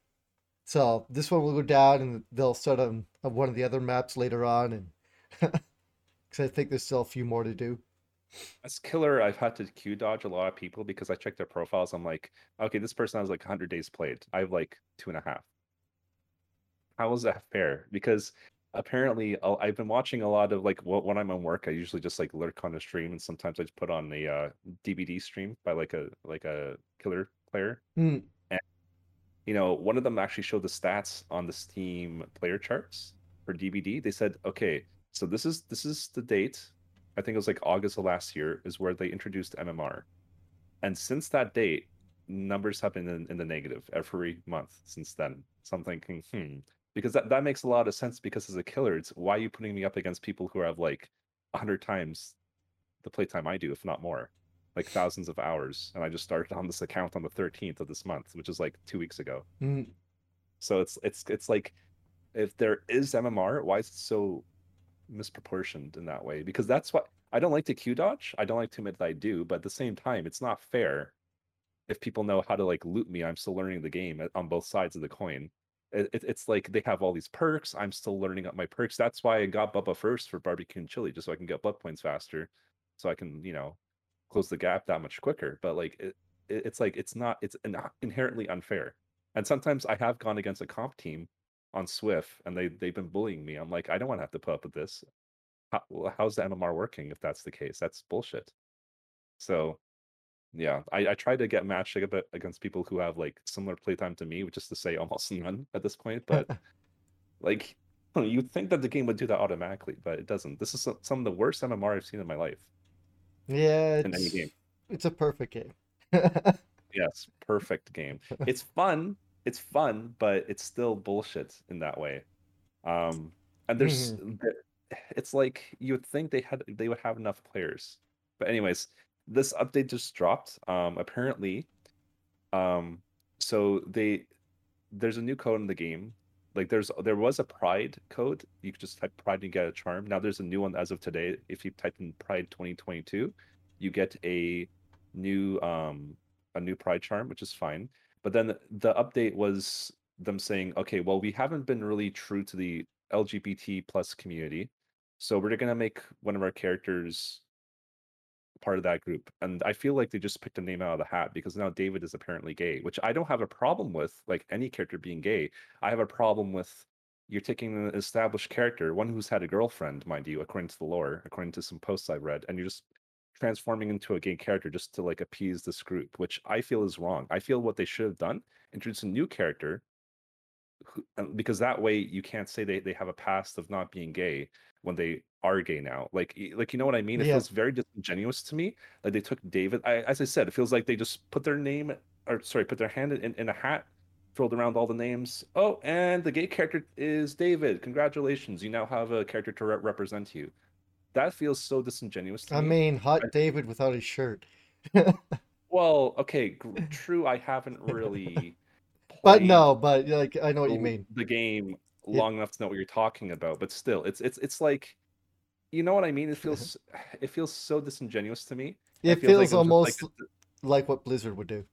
So this one will go down, and they'll start on on one of the other maps later on, and because I think there's still a few more to do. As killer, I've had to queue dodge a lot of people because I check their profiles. I'm like, okay, this person has like 100 days played. I have like two and a half. How is that fair? Because apparently I'll- I've been watching a lot of like when I'm on work, I usually just like lurk on a stream, and sometimes I just put on a uh, DBD stream by like a like a killer player. And you know, one of them actually showed the stats on the Steam player charts for DBD. They said, okay, so this is this is the date I think it was like August of last year, is where they introduced MMR. And since that date, numbers have been in, in the negative every month since then. So I'm thinking, hmm, because that, that makes a lot of sense because as a killer, it's why are you putting me up against people who have like 100 times the playtime I do, if not more, like thousands of hours. And I just started on this account on the 13th of this month, which is like two weeks ago. Mm, So it's it's it's like if there is MMR, why is it so misproportioned in that way? Because that's what I don't like to queue dodge. I don't like to admit that I do, but at the same time, it's not fair if people know how to like loot me. I'm still learning the game uh, on both sides of the coin. It, it- it's like they have all these perks. I'm still learning up my perks. That's why I got Bubba first for barbecue and chili, just so I can get blood points faster, so I can you know close the gap that much quicker. But like it, it- it's like it's not it's in- inherently unfair. And sometimes I have gone against a comp team on Swift, and they they've been bullying me. I'm like, I don't want to have to put up with this. How, well, how's the MMR working if that's the case? That's bullshit. So, yeah, I, I try to get matched a bit against people who have like similar playtime to me, which is to say almost none at this point. But like, you'd think that the game would do that automatically, but it doesn't. This is some, some of the worst MMR I've seen in my life. yeah, In any game. it's a perfect game. Yes, perfect game. It's fun. It's fun, but it's still bullshit in that way. Um, and there's, there- it's like you would think they had they would have enough players. But anyways, this update just dropped. Um, apparently, um, so they there's a new code in the game. Like there's there was a Pride code. You could just type Pride and get a charm. Now there's a new one as of today. If you type in Pride 2022, you get a new um a new Pride charm, which is fine. But then the update was them saying, okay, well, we haven't been really true to the LGBT plus community, so we're gonna make one of our characters part of that group. And I feel like they just picked a name out of the hat because now David is apparently gay, which I don't have a problem with, like any character being gay. I have a problem with you're taking an established character, one who's had a girlfriend, mind you, according to the lore, according to some posts I've read, and you're just transforming into a gay character just to like appease this group, which I feel is wrong. I feel what they should have done, introduce a new character who, um, because that way you can't say they, they have a past of not being gay when they are gay now. Like like you know what I mean? It Yeah. feels very disingenuous to me. Like they took David. I, as I said, it feels like they just put their name or sorry, put their hand in, in a hat, filled around all the names. Oh, and the gay character is David. Congratulations, you now have a character to re- represent you. That feels so disingenuous to me. I me. mean, hot I- David without his shirt. Well, okay, gr- true. I haven't really. But no, but like I know what you mean. the game Yeah. long enough to know what you're talking about but still it's it's it's like you know what i mean it feels it feels so disingenuous to me It feels feels it was just almost like like what Blizzard would do.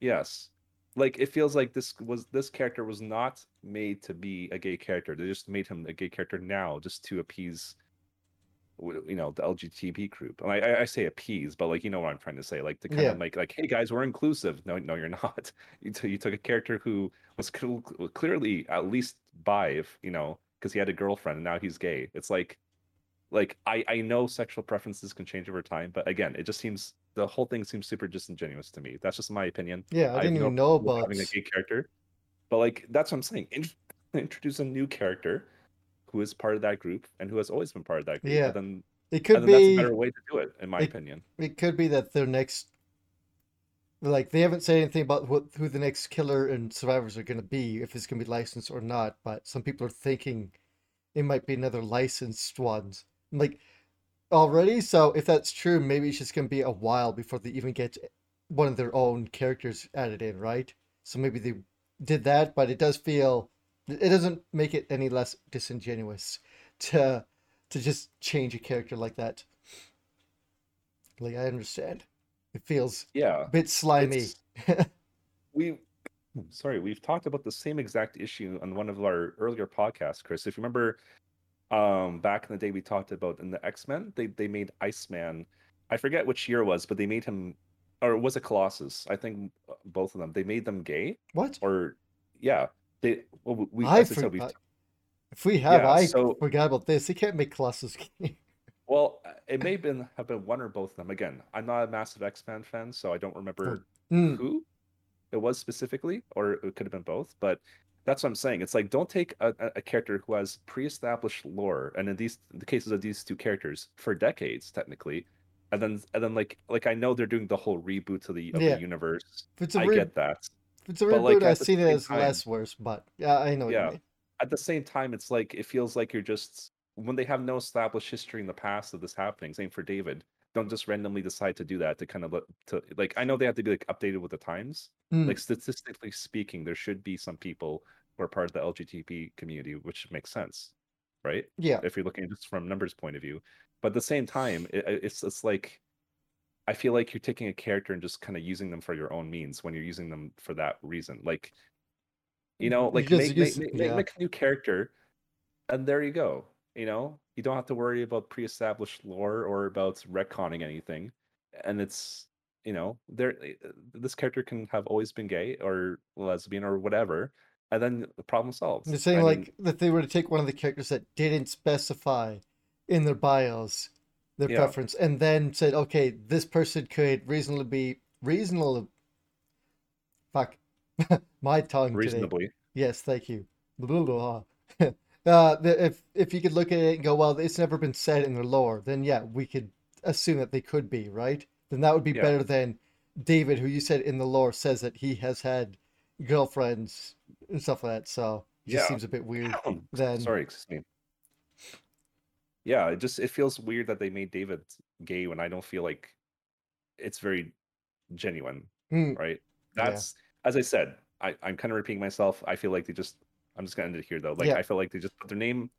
yes like it feels like this was this character was not made to be a gay character they just made him a gay character now just to appease you know the lgtb group and I, I i say appease but like you know what i'm trying to say like to kind Yeah. of make like hey guys we're inclusive. No no you're not. You, t- you took a character who was cl- clearly at least bi if you know because he had a girlfriend and now he's gay. It's like like i i know sexual preferences can change over time but again it just seems the whole thing seems super disingenuous to me. That's just my opinion. Yeah, I didn't no even know about. having a gay character but like that's what i'm saying. Int- introduce a new character who is part of that group and who has always been part of that group Yeah. then, It could and then that's a better way to do it in my it- opinion It could be that their next. Like they haven't said anything about what who the next killer and survivors are going to be, if it's going to be licensed or not. But some people are thinking it might be another licensed ones. Like already, so if that's true, maybe it's just going to be a while before they even get one of their own characters added in, right? So maybe they did that, but it does feel it doesn't make it any less disingenuous to to just change a character like that. Like I understand, it feels yeah. a bit slimy. we sorry we've talked about the same exact issue on one of our earlier podcasts chris. If you remember um back in the day we talked about in the x-men they they made iceman. I forget which year it was but they made him or was it colossus. I think uh, both of them. They made them gay What? or yeah they well we I as I we've forgot. If we have, Yeah, I so- forgot about this. They can't make Colossus. Well, it may have been have been one or both of them. Again, I'm not a massive X-Men fan, so I don't remember Hmm. who it was specifically, or it could have been both. But That's what I'm saying. It's like don't take a, a- character who has pre-established lore, and in these the cases of these two characters for decades, technically, and then and then like like I know they're doing the whole reboot to the of Yeah. the universe. It's a I re- get that. It's a reboot, like, I've seen it as time- less worse, but yeah, I know Yeah. At the same time, it's like it feels like you're just when they have no established history in the past of this happening. Same for David. Don't just randomly decide to do that to kind of to like I know they have to be like updated with the times. Mm. Like statistically speaking, there should be some people who are part of the LGBT community, which makes sense, right? Yeah. if you're looking just from numbers point of view. But at the same time, it- it's it's like I feel like you're taking a character and just kind of using them for your own means when you're using them for that reason. Like, you know, like make, use- make, make, yeah. make a new character, and there you go. You know, you don't have to worry about pre-established lore or about retconning anything, and it's you know, there eh, this character can have always been gay or lesbian or whatever, and then the problem solved. You're saying I like mean, that they were to take one of the characters that didn't specify in their bios their Yeah. preference, and then said, okay, this person could reasonably be reasonable. Fuck, my tongue today. reasonably. Yes, thank you. Blah, blah, blah. uh, if if you could look at it and go, well, it's never been said in their lore, then yeah, we could assume that they could be right. Then that would be Yeah. better than David, who you said in the lore says that he has had girlfriends and stuff like that. So it just Yeah. seems a bit weird. Then Sorry, excuse me. Yeah, it just it feels weird that they made David gay when I don't feel like it's very genuine, Mm, right? Yeah. That's as I said, I, I'm kind of repeating myself. I feel like they just I'm just gonna end it here though. Like Yeah. I feel like they just put their name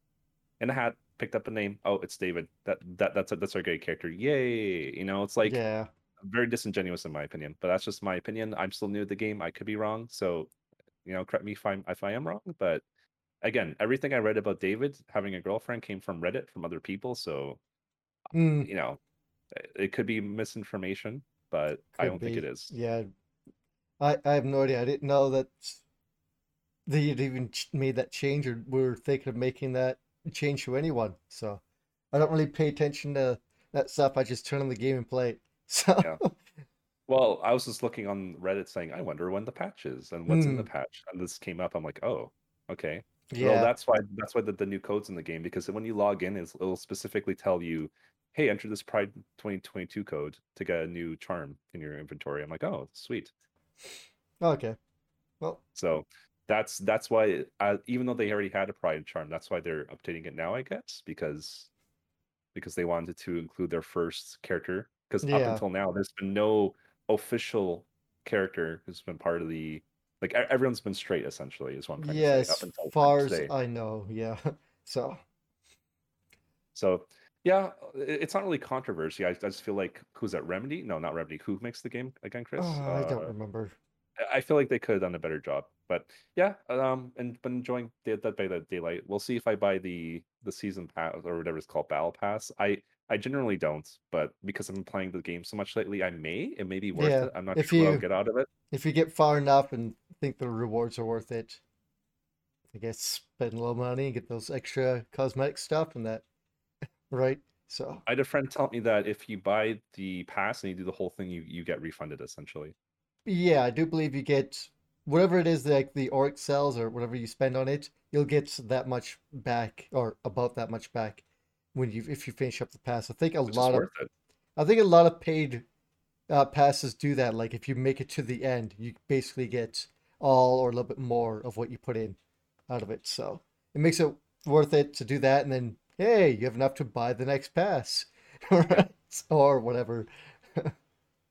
in a hat, picked up a name. Oh, it's David. That that that's a, that's our gay character. Yay! You know, it's like yeah, very disingenuous in my opinion. But that's just my opinion. I'm still new to the game. I could be wrong. So, you know, correct me if I'm if I am wrong. But again, everything I read about David having a girlfriend came from Reddit from other people. So, Mm, you know, it- it could be misinformation, but I don't think it is. Yeah, I I have no idea. I didn't know that they had even made that change or were thinking of making that change to anyone. So I don't really pay attention to that stuff. I just turn on the game and play it. So Yeah. Well, I was just looking on Reddit saying, I wonder when the patch is and what's in the Mm. patch. And this came up. I'm like, oh, okay. Yeah, Well, that's why that's why the, the new code's in the game because when you log in, it's, it'll specifically tell you, "Hey, enter this Pride 2022 code to get a new charm in your inventory." I'm like, "Oh, sweet." okay. Well, So that's that's why, uh, even though they already had a Pride charm, that's why they're updating it now, I guess, because because they wanted to include their first character. Because up until now, there's been no official character who's been part of the like everyone's been straight essentially is one. Yeah, as say up until far as. I know, yeah. So So yeah, it's not really controversy. I, I just feel like who's at Remedy? No, not Remedy. Who makes the game again, Chris? oh, I don't Uh, remember. I- feel like they could have done a better job. But yeah, um, and been enjoying Dead by the Daylight. We'll see if I buy the the season pass or whatever it's called, Battle Pass. I I generally don't, but because I've been playing the game so much lately, I may. It may be worth Yeah, it. I'm not if sure what I'll you- get out of it. If you get far enough and think the rewards are worth it, I guess spend a little money and get those extra cosmetic stuff and that, right? So I had a friend tell me that if you buy the pass and you do the whole thing, you you get refunded essentially. yeah, I do believe you get whatever it is, like the Auric cells or whatever you spend on it, you'll get that much back or about that much back when you if you finish up the pass. I think a Which lot of it. I think a lot of paid uh, passes do that. Like if you make it to the end, you basically get all or a little bit more of what you put in out of it. So it makes it worth it to do that, and then hey, you have enough to buy the next pass. Or whatever.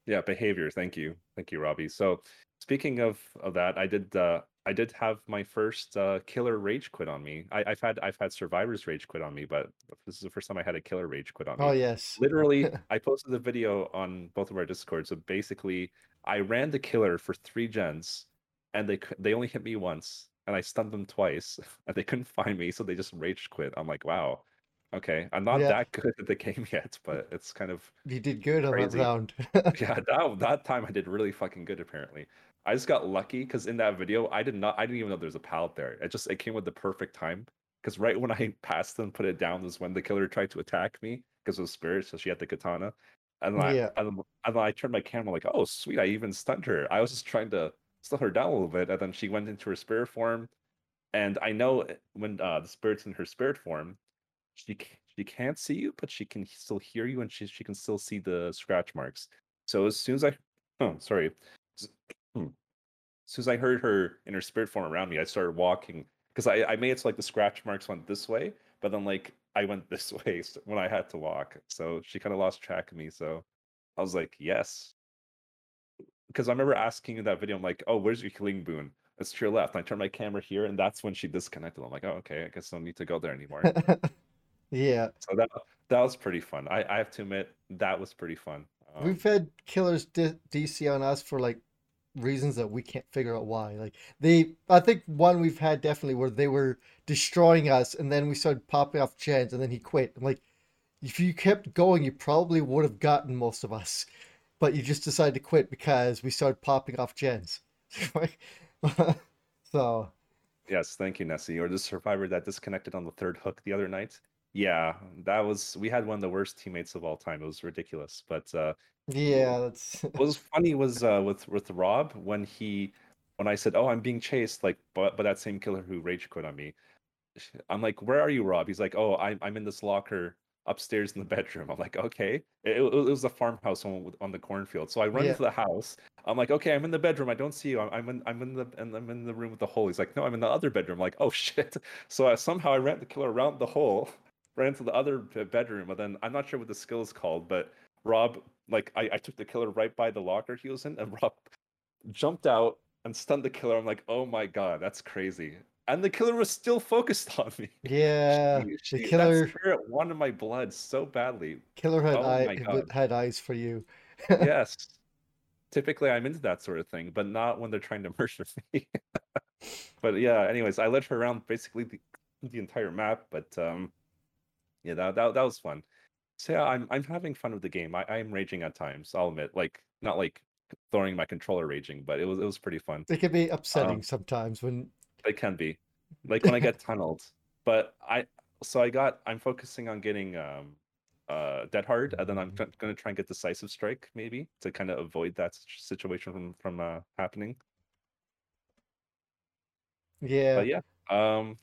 Yeah, behavior. Thank you, thank you, Robbie. So, speaking of of that, I did uh I did have my first uh killer rage quit on me. I, I've had I've had survivors rage quit on me, but this is the first time I had a killer rage quit on me. Oh yes. Literally, I posted the video on both of our discords. So basically, I ran the killer for three gens, and they they only hit me once, and I stunned them twice, and they couldn't find me, so they just rage quit. I'm like, wow, okay, I'm not Yeah. that good at the game yet, but it's kind of You did good on that round. yeah, that that time I did really fucking good apparently. I just got lucky because in that video I did not I didn't even know there was a pallet there. It just it came with the perfect time. Because right when I passed and put it down was when the killer tried to attack me because it was spirit, so she had the katana. And then, Yeah. I, and, then- and then I turned my camera like, oh sweet, I even stunned her. I was just trying to slow her down a little bit, and then she went into her spirit form. and I know uh, when uh, the spirit's in her spirit form, she she can't see you, but she can still hear you, and she she can still see the scratch marks. So as soon as I, oh sorry, hmm, as soon as I heard her in her spirit form around me, I started walking because I I made it so like the scratch marks went this way, but then like I went this way when I had to walk. So she kind of lost track of me. So I was like, yes, because I remember asking in that video, I'm like, oh, where's your healing boon? It's to your left. And I turned my camera here, and that's when she disconnected. I'm like, oh, okay, I guess I don't need to go there anymore. Yeah, so that that was pretty fun. I, I have to admit that was pretty fun. Um, we've had killers D- DC on us for like reasons that we can't figure out why. Like they, I think one we've had definitely where they were destroying us, and then we started popping off gens, and then he quit. I'm like, if you kept going, you probably would have gotten most of us, but you just decided to quit because we started popping off gens. so yes, thank you, Nessie. Or the survivor that disconnected on the third hook the other night. Yeah, that was we had one of the worst teammates of all time. It was ridiculous. But uh yeah, that's what was funny was uh with with Rob when he when I said, "Oh, I'm being chased," like, but but that same killer who rage quit on me. I'm like, "Where are you, Rob?" He's like, "Oh, I'm I'm in this locker upstairs in the bedroom." I'm like, "Okay." It, it was a farmhouse on on the cornfield, so I run Yeah. into the house. I'm like, "Okay, I'm in the bedroom. I don't see you. I'm, I'm in I'm in the and I'm in the room with the hole." He's like, "No, I'm in the other bedroom." I'm like, "Oh shit!" So I, somehow I ran the killer around the hole, ran into the other bedroom, and then I'm not sure what the skill is called, but Rob, like, I, I took the killer right by the locker he was in, and Rob jumped out and stunned the killer. I'm like, oh my god, that's crazy. And the killer was still focused on me. yeah. She- The she- killer spirit wanted my blood so badly. killer had Oh eye my w- God. had eyes for you. Yes. Typically, I'm into that sort of thing, but not when they're trying to murder me. but yeah, anyways, I led her around basically the, the entire map. But um, yeah, that, that that was fun. So yeah, I'm I'm having fun with the game. I I'm raging at times. I'll admit, like not like throwing my controller raging, but it was it was pretty fun. It can be upsetting Um, sometimes when It can be like when I get tunneled. But I so I got I'm focusing on getting um uh dead hard and then I'm Mm-hmm. gonna try and get decisive strike maybe to kind of avoid that situation from from uh happening. yeah. But yeah, um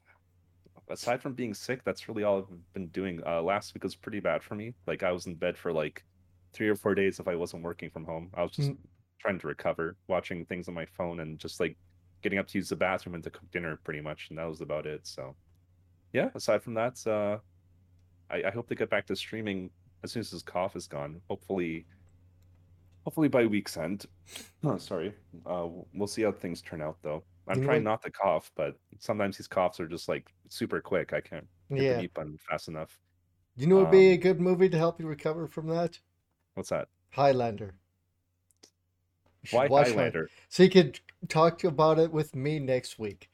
aside from being sick, that's really all I've been doing. Uh last week was pretty bad for me. Like I was in bed for like three or four days if I wasn't working from home. I was just Mm. trying to recover, watching things on my phone and just like getting up to use the bathroom and to cook dinner pretty much, and that was about it. So yeah, aside from that, uh I, I hope to get back to streaming as soon as this cough is gone. Hopefully hopefully by week's end. Oh, sorry. Uh we'll see how things turn out though. I'm You trying not to cough, but sometimes these coughs are just like super quick. I can't get the Yeah. mute button fast enough. You know, it'd be a Um, good movie to help you recover from that. What's that? Highlander. Why Highlander? So you could talk to about it with me next week,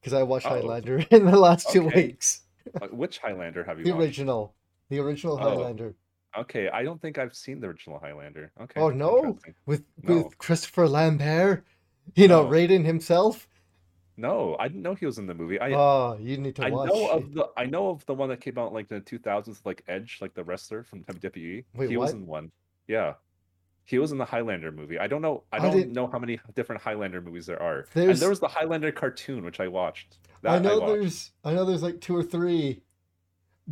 because I watched Oh. Highlander in the last two weeks. Which Highlander have you The watched? original, the original Oh. Highlander Okay, I don't think I've seen the original Highlander. Okay. Oh, no? with No. with Christopher Lambert. You know, No. Raiden himself. No, I didn't know he was in the movie. I oh, you need to I watch. know of the I know of the one that came out like in the 2000s, like Edge, like the wrestler from WWE. Wait, he was what? in one. Yeah, he was in the Highlander movie. I don't know. I I don't know how many different Highlander movies there are. And there was the Highlander cartoon, which I watched. I know watched. there's I know there's like two or three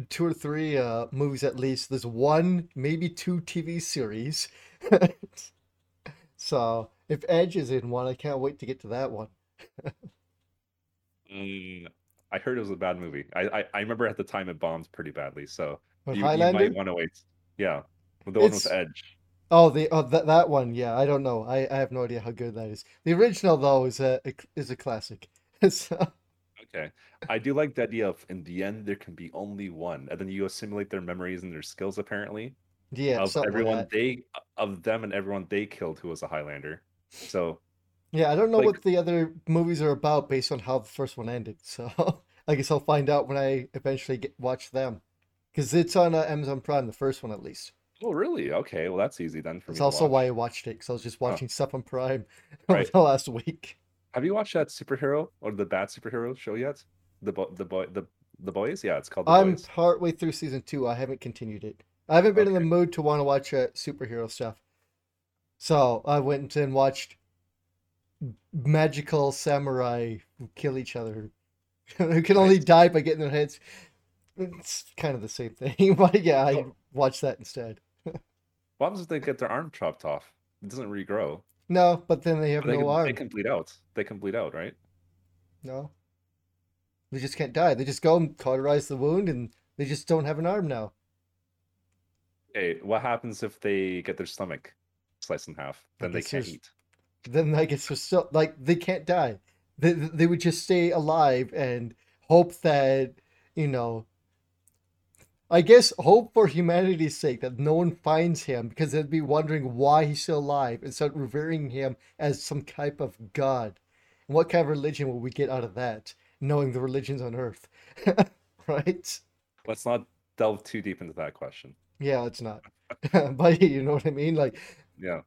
two or three uh movies at least. There's one, maybe two TV series. so if Edge is in one, I can't wait to get to that one. Mm, I heard it was a bad movie. I, I I remember at the time it bombed pretty badly. So you, you might want to wait. Yeah, the one It's- with Edge. Oh, the oh that that one, yeah. I don't know. I, I have no idea how good that is. The original though is a is a classic. so, Okay. I do like the idea of in the end there can be only one, and then you assimilate their memories and their skills apparently yeah, of something like everyone they of them and everyone they killed who was a Highlander. So Yeah, I don't know like- what the other movies are about based on how the first one ended. So I guess I'll find out when I eventually get watch them, because it's on uh, Amazon Prime, the first one at least. oh really? Okay, well that's easy then for It's me. to also why. I watched it, because I was just watching stuff on Prime Right. the last week. Have you watched that superhero or the bad superhero show yet? The bo- the boy the the boys? Yeah, it's called the I'm boys. partway through season two. I haven't continued it. I haven't been in the mood to want to watch uh, superhero stuff. So I went and watched magical samurai who kill each other. who can only die by getting their heads. It's kind of the same thing, but yeah, I watch that instead. What happens if they get their arm chopped off? It doesn't regrow. No, but then they have They no can, arm. they can bleed out. They can bleed out, right? No, they just can't die. They just go and cauterize the wound, and they just don't have an arm now. Hey, what happens if they get their stomach sliced in half? Then they can't eat. Then I guess still like they can't die. They they would just stay alive and hope that you know. I guess hope for humanity's sake that no one finds him because they'd be wondering why he's still alive and start revering him as some type of god. And what kind of religion will we get out of that? Knowing the religions on Earth, right? Let's not delve too deep into that question. Yeah, it's not. but you know what I mean? Like, Yeah.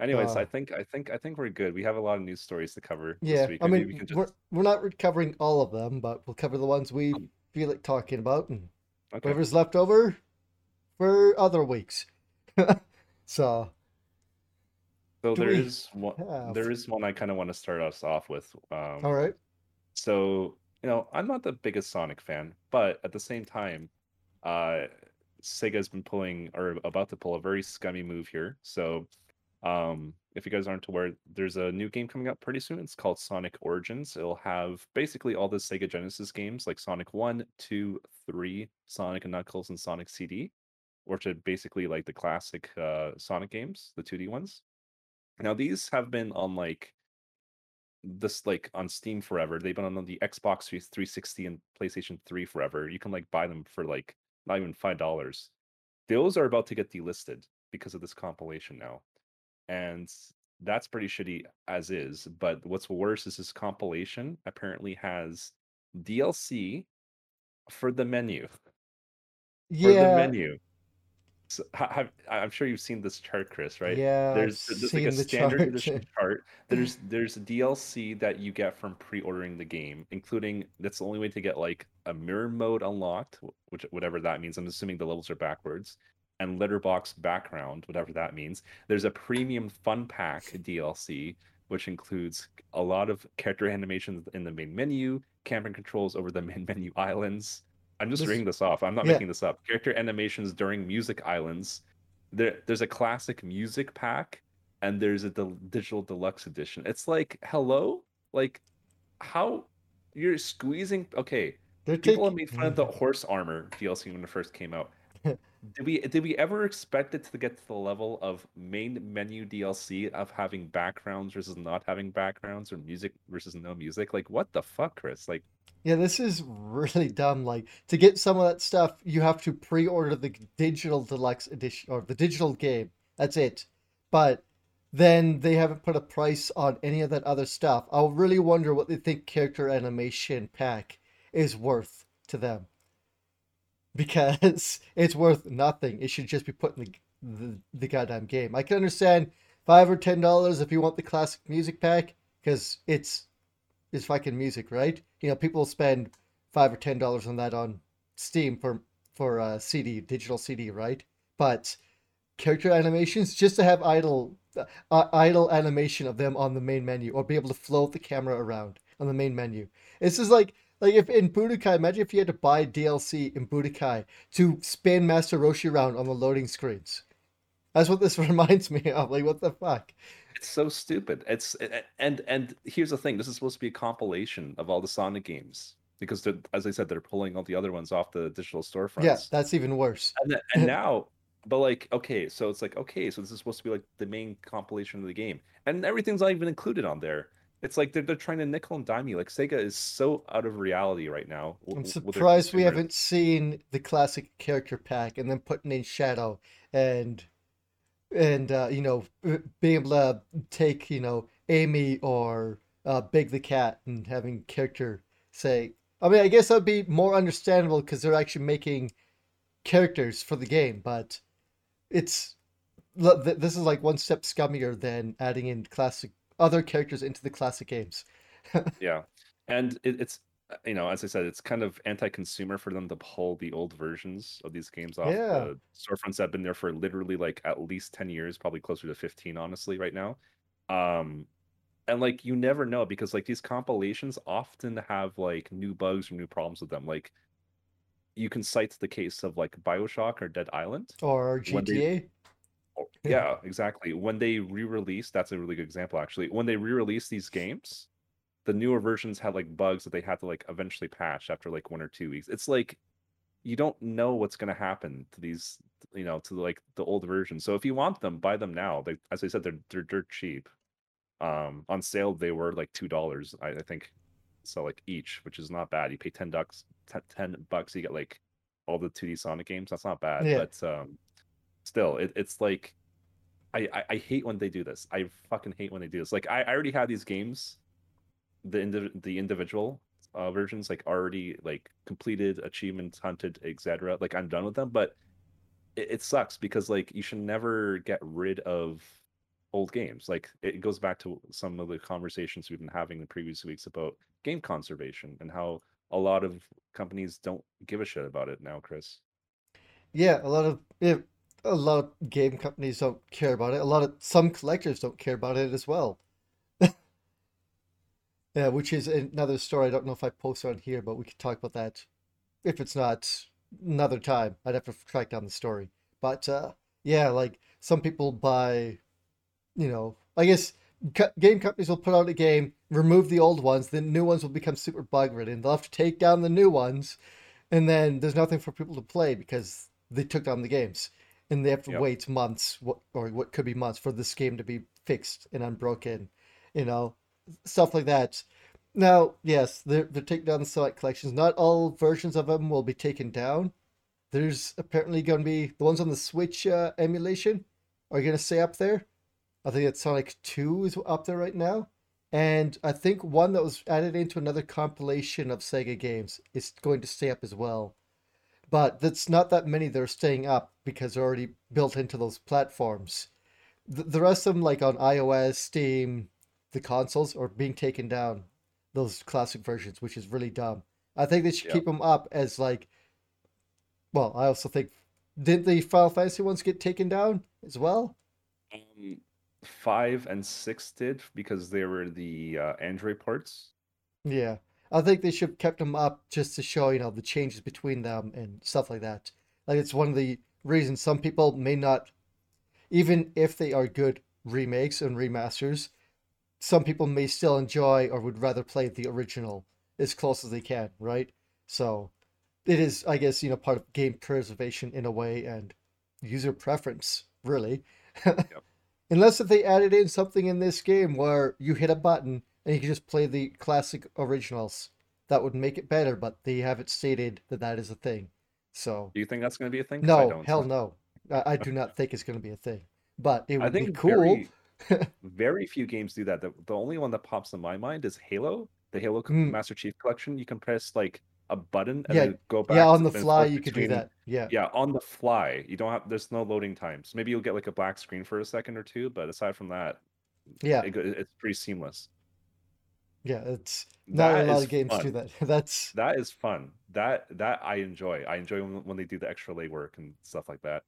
Anyways, I Uh, think I think I think we're good. We have a lot of news stories to cover yeah. this week. I mean, we can we're we're not covering all of them, but we'll cover the ones we Um, feel like talking about, and okay. whatever's left over for other weeks. so, So there is one have? there is one I kind of want to start us off with. Um, All right. so you know, I'm not the biggest Sonic fan, but at the same time, uh, Sega's been pulling or about to pull a very scummy move here. So, um, if you guys aren't aware, there's a new game coming out pretty soon. It's called Sonic Origins. It'll have basically all the Sega Genesis games like Sonic 1, 2, 3, Sonic and Knuckles, and Sonic CD, which are basically like the classic uh, Sonic games, the 2D ones. Now these have been on like this like on Steam forever. They've been on the Xbox 360 and PlayStation 3 forever. You can like buy them for like not even five dollars. Those are about to get delisted because of this compilation now. And that's pretty shitty as is. But what's worse is this compilation apparently has DLC for the menu. Yeah. For the menu. So, have, I'm sure you've seen this chart, Chris, right? yeah, There's there's like a the standard chart. edition chart. There's there's a DLC that you get from pre-ordering the game, including that's the only way to get like a mirror mode unlocked, which whatever that means. I'm assuming the levels are backwards, and letterbox background, whatever that means. There's a premium fun pack DLC, which includes a lot of character animations in the main menu, camera controls over the main menu islands. I'm just This, reading this off. I'm not yeah, making this up. Character animations during music islands. There, there's a classic music pack, and there's a del- digital deluxe edition. It's like, hello, like how you're squeezing. Okay, they're people taking. made fun of the mm. horse armor DLC when it first came out. Did we did we ever expect it to get to the level of main menu DLC of having backgrounds versus not having backgrounds or music versus no music? Like what the fuck, Chris? Like Yeah, this is really dumb. Like to get some of that stuff, you have to pre-order the digital deluxe edition or the digital game. That's it. But then they haven't put a price on any of that other stuff. I'll really wonder what they think character animation pack is worth to them because it's worth nothing. It should just be put in the the, the goddamn game. I can understand five or ten dollars if you want the classic music pack because it's it's fucking music, right? You know, people spend five or ten dollars on that on Steam for for a CD, digital CD, right? But character animations, just to have idle uh, idle animation of them on the main menu, or be able to float the camera around on the main menu. This is like like if in Budokai, imagine if you had to buy DLC in Budokai to spin Master Roshi around on the loading screens. That's what this reminds me of. Like, what the fuck? It's so stupid. It's and and here's the thing. This is supposed to be a compilation of all the Sonic games because as I said, they're pulling all the other ones off the digital Yeah, storefronts. that's even worse. And then, and now, but like, okay, so it's like, okay, so this is supposed to be like the main compilation of the game, and everything's not even included on there. It's like they're, they're trying to nickel and dime you. Like Sega is so out of reality right now w- I'm w- with their surprised we haven't seen the classic character pack and then putting in Shadow and and uh, you know being able to take you know Amy or uh, Big the Cat and having character say. I mean, I guess that'd be more understandable because they're actually making characters for the game, but it's this is like one step scummier than adding in classic other characters into the classic games. Yeah, and it, it's you know, as I said, it's kind of anti-consumer for them to pull the old versions of these games off Yeah. the storefronts have been there for literally like at least 10 years, probably closer to 15, honestly, right now. Um, and like you never know because like these compilations often have like new bugs or new problems with them. Like you can cite the case of like Bioshock or Dead Island. Or they GTA. Oh, Yeah, exactly. When they re-release, that's a really good example actually. When they re-release these games, the newer versions had like bugs that they had to like eventually patch after like one or two weeks. It's like you don't know what's going to happen to these, you know, to like the old versions. So if you want them, buy them now. They, as I said, they're they're dirt cheap. Um, on sale they were like two dollars, I, I think. So like each, which is not bad. You pay ten bucks, 10 10 bucks, you get like all the 2D Sonic games. That's not bad, Yeah. but um, still, it, it's like I, I I hate when they do this. I fucking hate when they do this. Like I, I already have these games, the indiv- the individual uh, versions like already like completed, achievements hunted, etc. Like I'm done with them, but it, it sucks because like you should never get rid of old games. Like it goes back to some of the conversations we've been having in previous weeks about game conservation and how a lot of companies don't give a shit about it now, Chris. Yeah, a lot of yeah, a lot of game companies don't care about it. A lot of some collectors don't care about it as well. Yeah, which is another story. I don't know if I posted on here, but we could talk about that if it's not another time. I'd have to track down the story. But uh, yeah, like some people buy, you know, I guess game companies will put out a game, remove the old ones, then new ones will become super bug ridden. They'll have to take down the new ones, and then there's nothing for people to play because they took down the games, and they have to Yep. wait months, what or what could be months for this game to be fixed and unbroken, you know, stuff like that. Now, yes, they're they're taking down the select collections. Not all versions of them will be taken down. There's apparently going to be the ones on the Switch uh, emulation are going to stay up there. I think it's Sonic 2 is up there right now. And I think one that was added into another compilation of Sega games is going to stay up as well. But that's not that many that are staying up because they're already built into those platforms. The, the rest of them, like on iOS, Steam, the consoles, are being taken down. Those classic versions, which is really dumb. I think they should Yep. keep them up as like. Well, I also think didn't the Final Fantasy ones get taken down as well? Um, five and six did because they were the uh, Android ports. Yeah, I think they should have kept them up just to show, you know, the changes between them and stuff like that. Like it's one of the reasons some people may not, even if they are good remakes and remasters, some people may still enjoy or would rather play the original as close as they can, right? So it is, I guess, you know, part of game preservation in a way and user preference, really. Unless if they added in something in this game where you hit a button and you can just play the classic originals, that would make it better, but they haven't stated that that is a thing. So, Do you think that's going to be a thing? no, hell no. I, I do not think it's going to be a thing, but it I would be cool. very, very few games do that. The, the only one that pops in my mind is Halo, the Halo Mm. Master Chief Collection. You can press like a button and Yeah, then go back. Yeah, on the fly, you could do that. Yeah. Yeah, on the fly. You don't have. There's no loading times. Maybe you'll get like a black screen for a second or two, but aside from that, Yeah. it, it's pretty seamless. Yeah. It's not That a lot of games do that. That's, That is fun. That that I enjoy. I enjoy when, when they do the extra legwork and stuff like that.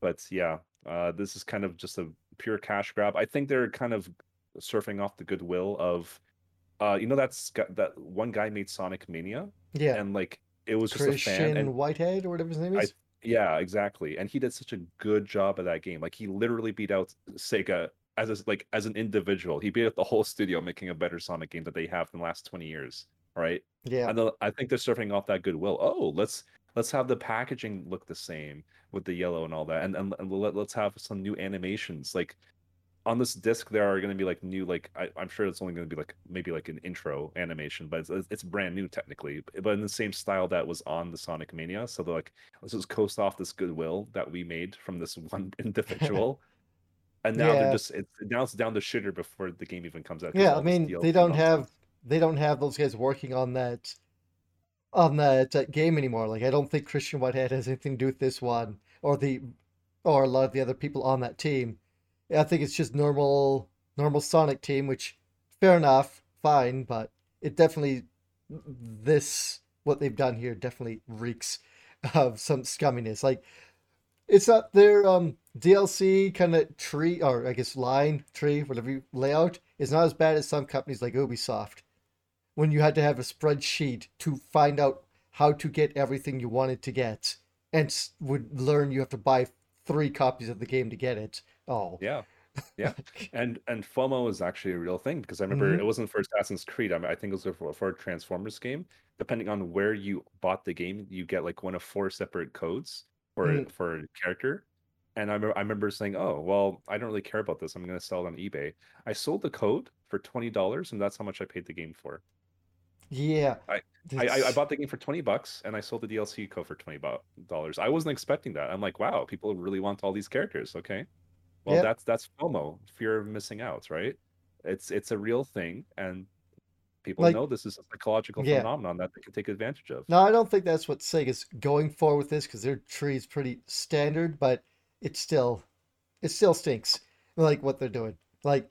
But yeah, uh, this is kind of just a pure cash grab. I think they're kind of surfing off the goodwill of, uh, you know, that's that one guy made Sonic Mania, yeah. and like it was just a fan, Christian and Whitehead or whatever his name I- is. yeah, exactly. And he did such a good job of that game. Like he literally beat out Sega as a, like as an individual. He beat up the whole studio making a better Sonic game that they have in the last 20 years. Right. Yeah. And the, I think they're surfing off that goodwill. Oh, let's let's have the packaging look the same with the yellow and all that. And and, and let, let's have some new animations. Like on this disc there are going to be like new like I, i'm sure it's only going to be like maybe like an intro animation but it's, it's brand new technically but in the same style that was on the sonic mania so they're like let's just coast off this goodwill that we made from this one individual and now Yeah. they're just it's now it's down the shitter before the game even comes out. Yeah, I mean, they don't have they don't have those guys working on that on that, that game anymore. Like I don't think Christian Whitehead has anything to do with this one or the or a lot of the other people on that team. I think it's just normal normal Sonic team, which fair enough, fine, but it definitely this what they've done here definitely reeks of some scumminess. Like it's not their um DLC kind of tree, or I guess line, tree, whatever you layout, is not as bad as some companies like Ubisoft, when you had to have a spreadsheet to find out how to get everything you wanted to get, and would learn you have to buy three copies of the game to get it. Oh, yeah, yeah, and and FOMO is actually a real thing because I remember mm-hmm. it wasn't for Assassin's Creed. I, mean, I think it was for, for a Transformers game. Depending on where you bought the game, you get like one of four separate codes for mm-hmm. for a character. And I remember, I remember saying, "Oh, well, I don't really care about this. I'm going to sell it on eBay." I sold the code for twenty dollars, and that's how much I paid the game for. Yeah, I, I, I bought the game for twenty bucks, and I sold the DLC code for twenty dollars. I wasn't expecting that. I'm like, wow, people really want all these characters. Okay, well, yep. that's that's FOMO, fear of missing out, right? It's it's a real thing, and people like, know this is a psychological yeah. phenomenon that they can take advantage of. No, I don't think that's what Sega's going for with this because their tree is pretty standard, but it still it still stinks. Like what they're doing, like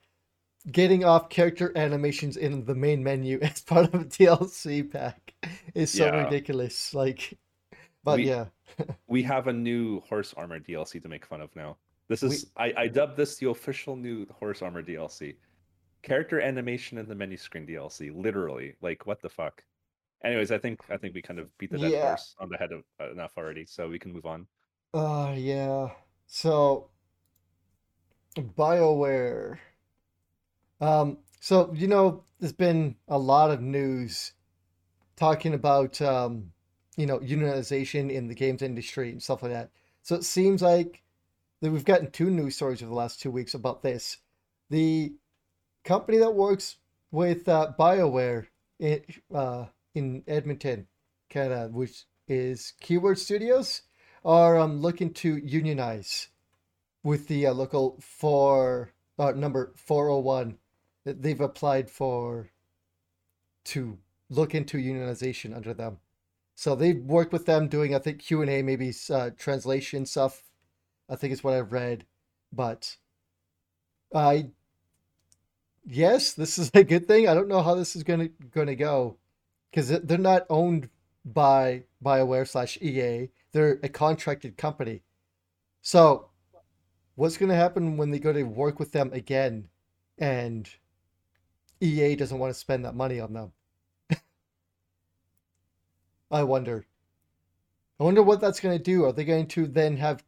getting off character animations in the main menu as part of a DLC pack is so yeah. ridiculous. Like, but we, yeah, we have a new horse armor DLC to make fun of now. This is we, I, I dubbed this the official new horse armor DLC. Character animation in the menu screen DLC. Literally. Like what the fuck? Anyways, I think I think we kind of beat the dead yeah. horse on the head of, enough already, so we can move on. Uh yeah. So BioWare. Um so you know there's been a lot of news talking about um you know unionization in the games industry and stuff like that. So it seems like that we've gotten two news stories over the last two weeks about this. The company that works with uh, BioWare in, uh, in Edmonton, Canada, which is Keyword Studios, are um, looking to unionize with the uh, local four uh, number 401 that they've applied for to look into unionization under them. So they've worked with them doing, I think, Q and A, maybe uh, translation stuff I think is what I've read. But I yes, this is a good thing. I don't know how this is gonna gonna go because they're not owned by BioWare slash EA. They're a contracted company. So, what's gonna happen when they go to work with them again, and EA doesn't want to spend that money on them? I wonder. I wonder what that's going to do. Are they going to then have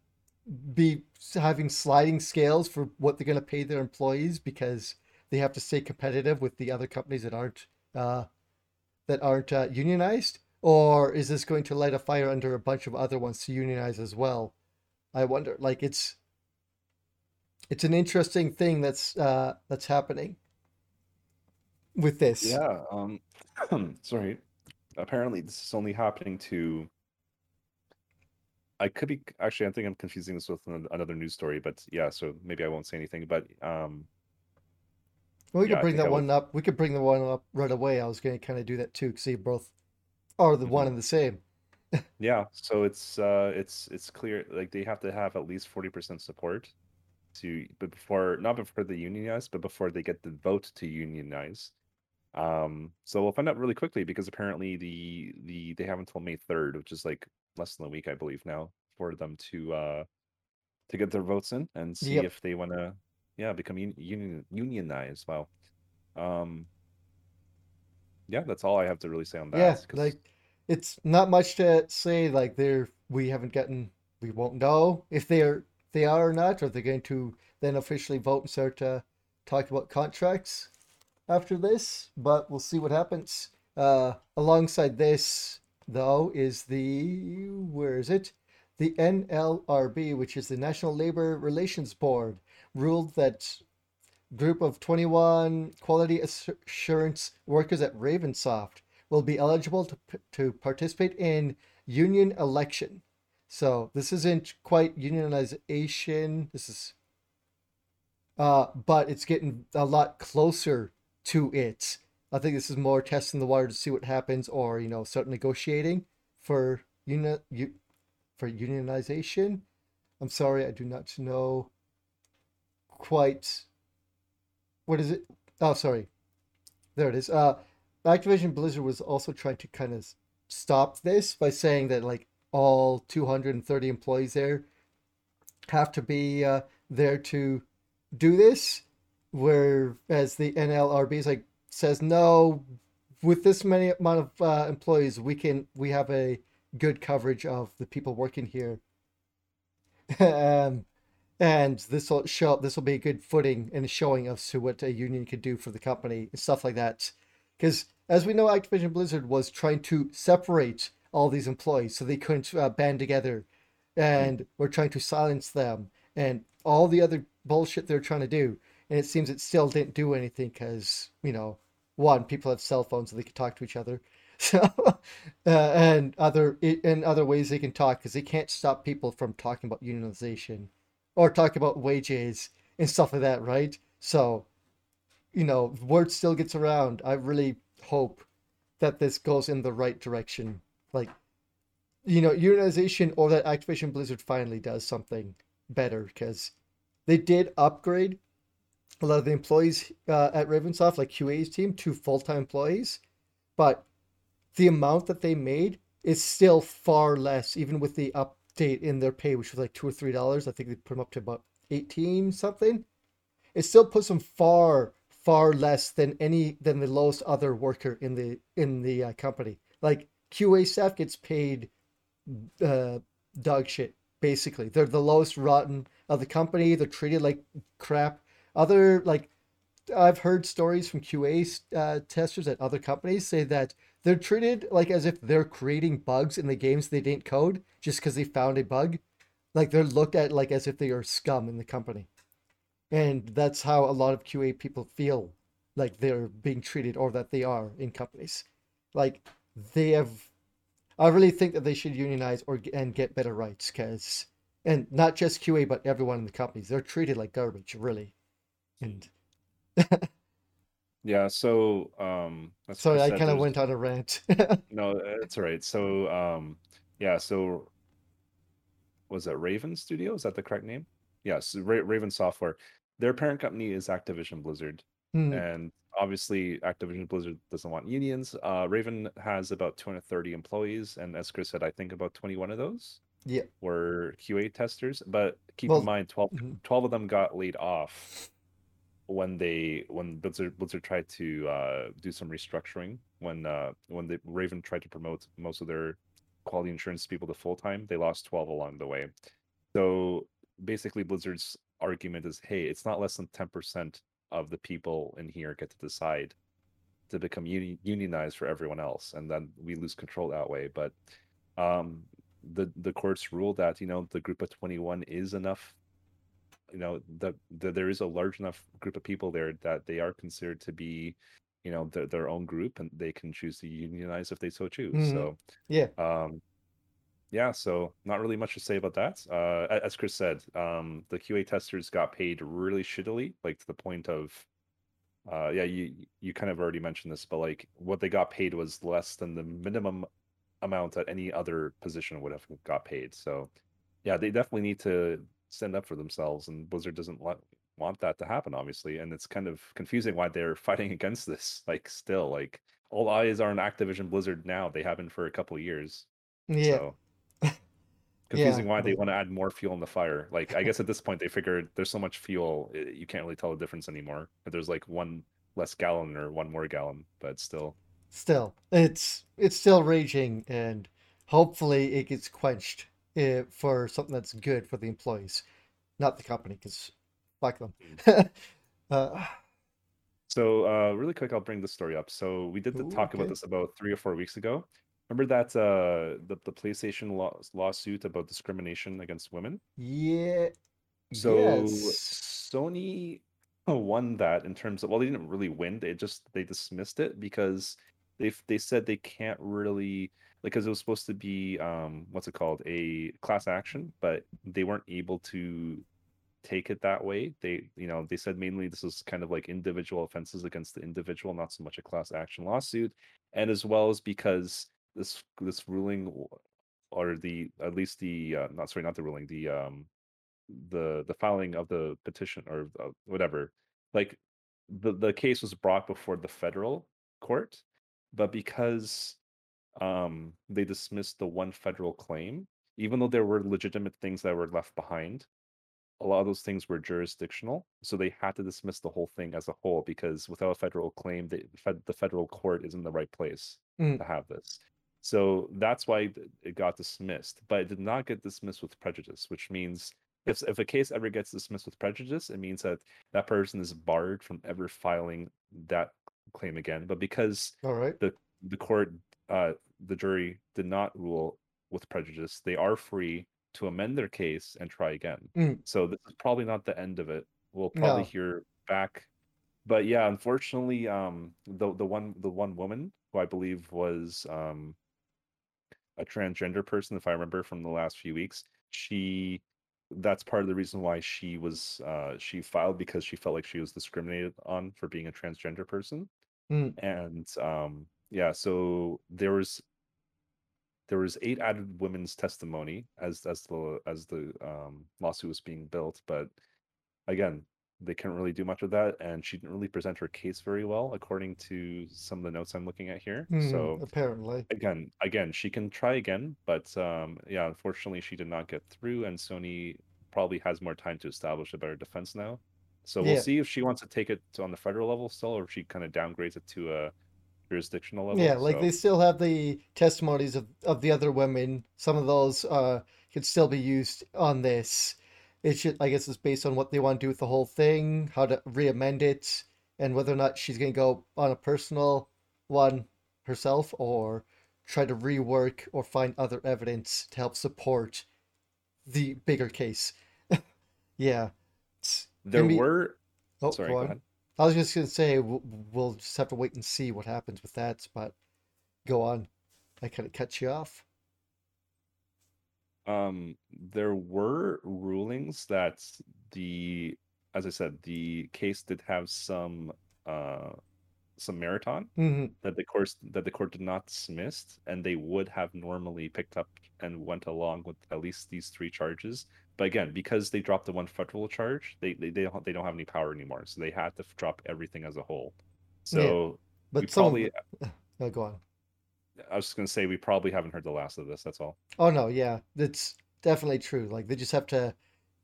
be having sliding scales for what they're going to pay their employees because they have to stay competitive with the other companies that aren't uh, that aren't uh, unionized, or is this going to light a fire under a bunch of other ones to unionize as well? I wonder. Like it's it's an interesting thing that's uh, that's happening with this. Yeah. Um. sorry. Apparently, this is only happening to I could be actually. I think I'm confusing this with another news story, but yeah. So maybe I won't say anything. But um, well, we yeah, could bring that one up. We could bring the one up right away. I was going to kind of do that too, because they both are the mm-hmm. one and the same. yeah. So it's uh, it's it's clear like they have to have at least forty percent support to, but before not before they unionize, but before they get the vote to unionize. Um, so we'll find out really quickly because apparently the the they have until May third, which is like less than a week, I believe now, for them to uh to get their votes in and see yep. if they want to, yeah, become un- union unionized. Well, um, yeah, that's all I have to really say on that. Yeah, like it's not much to say. Like they're we haven't gotten, we won't know if they're they are or not, or they're going to then officially vote and start to talk about contracts after this. But we'll see what happens. Uh, alongside this, though, is the where is it? The NLRB, which is the National Labor Relations Board, ruled that group of 21 quality assurance workers at Ravensoft will be eligible to, to participate in union election. So this isn't quite unionization. This is, uh, but it's getting a lot closer to it. I think this is more testing the water to see what happens, or you know, start negotiating for union for unionization. I'm sorry, I do not know quite what is it. Oh, sorry, there it is. Uh, Activision Blizzard was also trying to kind of stop this by saying that like all 230 employees there have to be uh, there to do this, whereas the NLRB is like says no, with this many amount of uh, employees, we can we have a good coverage of the people working here. um, and this will show this will be a good footing and a showing of to what a union could do for the company and stuff like that. Because as we know, Activision Blizzard was trying to separate all these employees so they couldn't uh, band together, and we're trying to silence them and all the other bullshit they're trying to do. And it seems it still didn't do anything because you know, one, people have cell phones so they can talk to each other. So, uh, and other in other ways they can talk because they can't stop people from talking about unionization or talk about wages and stuff like that, right? So, you know, word still gets around. I really hope that this goes in the right direction. Like, you know, unionization or that Activision Blizzard finally does something better because they did upgrade a lot of the employees uh, at Ravensoft, like QA's team, to full time employees, but the amount that they made is still far less, even with the update in their pay, which was like two or three dollars. I think they put them up to about eighteen something. It still puts them far, far less than any than the lowest other worker in the in the uh, company. Like QA staff gets paid uh, dog shit. Basically, they're the lowest rotten of the company. They're treated like crap. Other like I've heard stories from QA uh, testers at other companies say that they're treated like as if they're creating bugs in the games they didn't code just because they found a bug. Like they're looked at like as if they are scum in the company. And that's how a lot of QA people feel like they're being treated or that they are in companies. Like they have I really think that they should unionize or and get better rights cuz and not just QA but everyone in the companies. They're treated like garbage, really. And Yeah, so um as sorry, I kind of went on a rant. no, that's all right. So um yeah, so was that Raven Studio? Is that the correct name? Yes, Ra- Raven Software. Their parent company is Activision Blizzard, Hmm, and obviously Activision Blizzard doesn't want unions. Uh, Raven has about 230 employees, and as Chris said, I think about 21 of those yeah. were QA testers. But keep in mind, 12, mhm. 12 of them got laid off when they when Blizzard Blizzard tried to uh, do some restructuring when uh, when the Raven tried to promote most of their quality insurance people to full time. They lost 12 along the way. So basically, Blizzard's argument is, hey, it's not less than 10% of the people in here get to decide to become uni- unionized for everyone else, and then we lose control that way. But um, the the courts ruled that you know the group of 21 is enough. You know that the, there is a large enough group of people there that they are considered to be, you know, their, their own group, and they can choose to unionize if they so choose. Mhm. So Yeah. um, yeah, so not really much to say about that. Uh, as Chris said, um, the QA testers got paid really shittily, like to the point of, uh, yeah, you you kind of already mentioned this, but like what they got paid was less than the minimum amount that any other position would have got paid. So, yeah, they definitely need to stand up for themselves, and Blizzard doesn't want want that to happen, obviously, and it's kind of confusing why they're fighting against this. Like, still, like all eyes are on Activision Blizzard now. They have been for a couple years. Yeah. So Yeah. confusing why they want to add more fuel in the fire. Like I guess at this point they figured there's so much fuel eh, you can't really tell the difference anymore. There's like one less gallon or one more gallon, but still. Still, it's it's still raging, and hopefully it gets quenched uh, for something that's good for the employees, not the company, because fuck them. uh, So uh really quick I'll bring this story up. So we did the ooh, talk about this about 3 or 4 weeks ago. Remember that uh the, the PlayStation law, lawsuit about discrimination against women? Yeah. So Yes. Sony won that in terms of well, they didn't really win. They just they dismissed it because they they said they can't really because it was supposed to be um what's it called? A class action, but they weren't able to take it that way. They you know they said mainly this is kind of like individual offenses against the individual, not so much a class action lawsuit, and as well as because this this ruling or the at least the uh, not sorry not the ruling the um the the filing of the petition or uh, whatever like the the case was brought before the federal court. But because um they dismissed the one federal claim even though there were legitimate things that were left behind a lot of those things were jurisdictional, so they had to dismiss the whole thing as a whole because without a federal claim, the, fed, the federal court is in the right place Mm. to have this. So that's why it got dismissed, but it did not get dismissed with prejudice, which means if if a case ever gets dismissed with prejudice, it means that that person is barred from ever filing that claim again. But because All right. the the court uh the jury did not rule with prejudice they are free to amend their case and try again Mm. so this is probably not the end of it we'll probably No. hear back but yeah unfortunately um the the one the one woman who i believe was um a transgender person if i remember from the last few weeks she that's part of the reason why she was uh she filed because she felt like she was discriminated on for being a transgender person Mm. and um yeah so there was there was eight added women's testimony as as the as the um lawsuit was being built but again they couldn't really do much of that and she didn't really present her case very well according to some of the notes i'm looking at here Mhm, so apparently. again again she can try again but um yeah unfortunately she did not get through and sony probably has more time to establish a better defense now so we'll Yeah. see if she wants to take it on the federal level still or if she kind of downgrades it to a jurisdictional level Yeah, like so they still have the testimonies of, of the other women. Some of those uh could still be used on this. It should, I guess, it's based on what they want to do with the whole thing, how to re-amend it, and whether or not she's going to go on a personal one herself or try to rework or find other evidence to help support the bigger case. Yeah. There be- were Oh, sorry go on. ahead I was just gonna say we'll, we'll just have to wait and see what happens with that, but go on. I kind of cut you off. um there were rulings that the as i said the case did have some uh some merit on hmm that the court that the court did not dismiss and they would have normally picked up and went along with at least these three charges but again because they dropped the one federal charge they they, they don't they don't have any power anymore so they had to drop everything as a whole so we But some probably oh, go on. i was just going to say we probably haven't heard the last of this that's all Oh no, yeah, that's definitely true. Like they just have to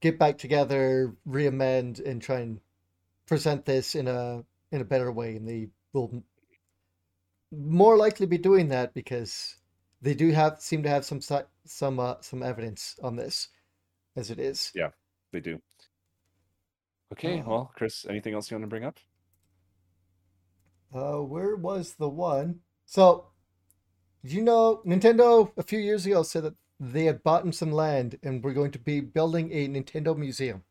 get back together, re-amend, and try and present this in a in a better way, and they will more likely be doing that because they do have seem to have some some uh, some evidence on this, as it is. Yeah. they do okay Uh, well chris anything else you want to bring up Uh, where was the one? So, did you know Nintendo a few years ago said that they had bought some land and were going to be building a Nintendo museum.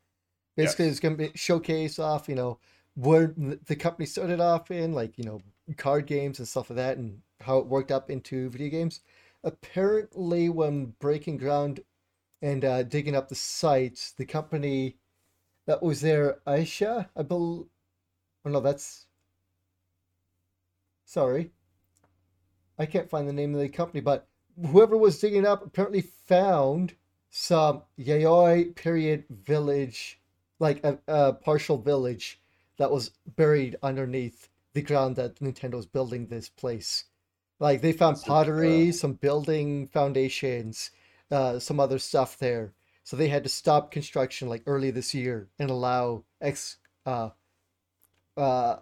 Basically, Yes. it's going to be showcase off, you know, where the company started off in, like, you know, card games and stuff like that, and how it worked up into video games. Apparently, when breaking ground and uh, digging up the site, the company that was there, Aisha, I believe. Oh no, that's sorry. I can't find the name of the company, but whoever was digging up apparently found some Yayoi period village, like a, a partial village that was buried underneath the ground that Nintendo was building this place. Like they found pottery, some building foundations, uh, some other stuff there. So they had to stop construction like early this year and allow ex uh, uh,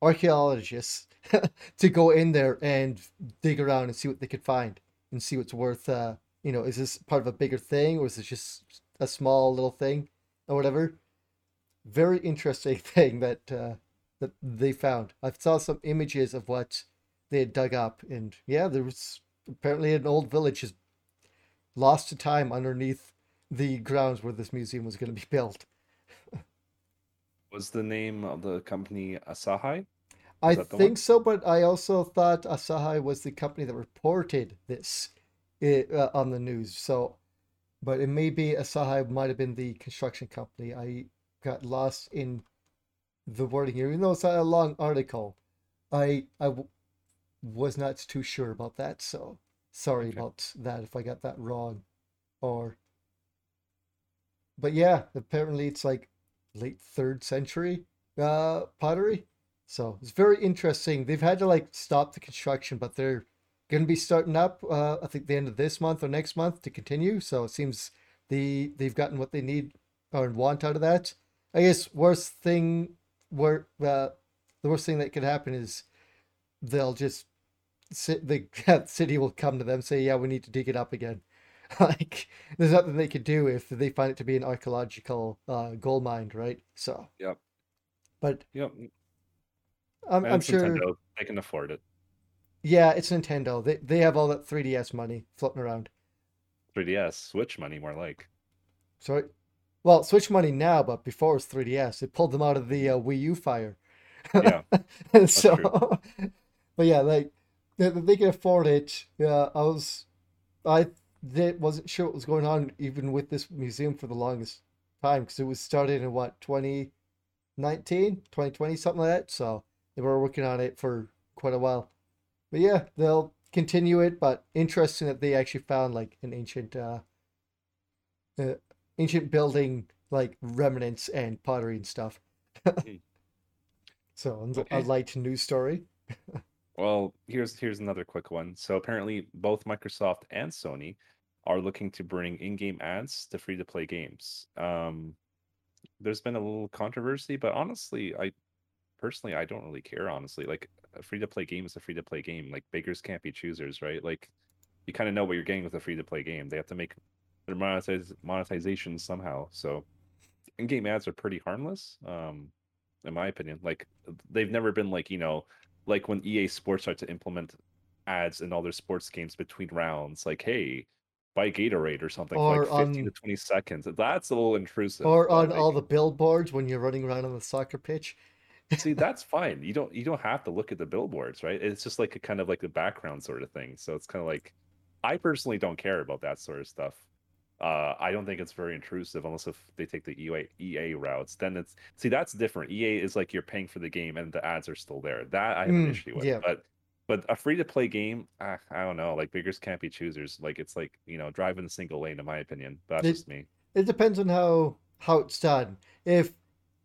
archaeologists to go in there and dig around and see what they could find and see what's worth uh you know is this part of a bigger thing or is this just a small little thing or whatever very interesting thing that uh that they found i saw some images of what they had dug up and yeah there was apparently an old village just lost to time underneath the grounds where this museum was going to be built was the name of the company asahi I the one? think so, but I also thought Asahi was the company that reported this i- uh, on the news. So, but it may be Asahi might have been the construction company. I got lost in the wording here, even though it's not a long article. I I w- was not too sure about that, so sorry Okay. about that if I got that wrong. Or, but yeah, apparently it's like late third century uh pottery. So it's very interesting. They've had to like stop the construction, but they're going to be starting up. Uh, I think the end of this month or next month to continue. So it seems the they've gotten what they need or want out of that. I guess worst thing where uh, the worst thing that could happen is they'll just the city will come to them say yeah we need to dig it up again like there's nothing they could do if they find it to be an archaeological uh, gold mine right so Yep. but Yep. i'm, I'm sure Nintendo. They can afford it. yeah it's nintendo they, they have all that 3ds money floating around 3DS, Switch money, more like. sorry well switch money now but before it was 3ds it pulled them out of the uh, wii u fire Yeah. so but yeah like they, they can afford it. Yeah i was i they wasn't sure what was going on even with this museum for the longest time because it was started in what 2019 2020 something like that? So they were working on it for quite a while. But yeah they'll continue it but interesting that they actually found like an ancient uh, uh ancient building like remnants and pottery and stuff. Hmm. so a Okay. light news story Well, here's here's another quick one. So apparently, both Microsoft and Sony are looking to bring in-game ads to free-to-play games. Um, there's been a little controversy, but honestly, I personally I don't really care. Honestly, like a free-to-play game is a free-to-play game. Like beggars can't be choosers, right? Like you kind of know what you're getting with a free-to-play game. They have to make their monetize monetization somehow. So in-game ads are pretty harmless, um, in my opinion. Like they've never been like you know like when EA Sports start to implement ads in all their sports games between rounds, like hey, buy Gatorade or something for Or like 15 to 20 seconds. That's a little intrusive. or on all the billboards when you're running around on the soccer pitch see that's fine. You don't you don't have to look at the billboards, right? It's just like a kind of like a background sort of thing. So it's kind of like I personally don't care about that sort of stuff. Uh, I don't think it's very intrusive unless if they take the EA, EA routes. Then it's see that's different. EA is like you're paying for the game and the ads are still there. That I have an Mm, issue with. yeah. But but a free to play game, ah, I don't know. Like beggars can't be choosers. Like it's like you know driving a single lane, in my opinion. But that's It- just me. it depends on how how it's done if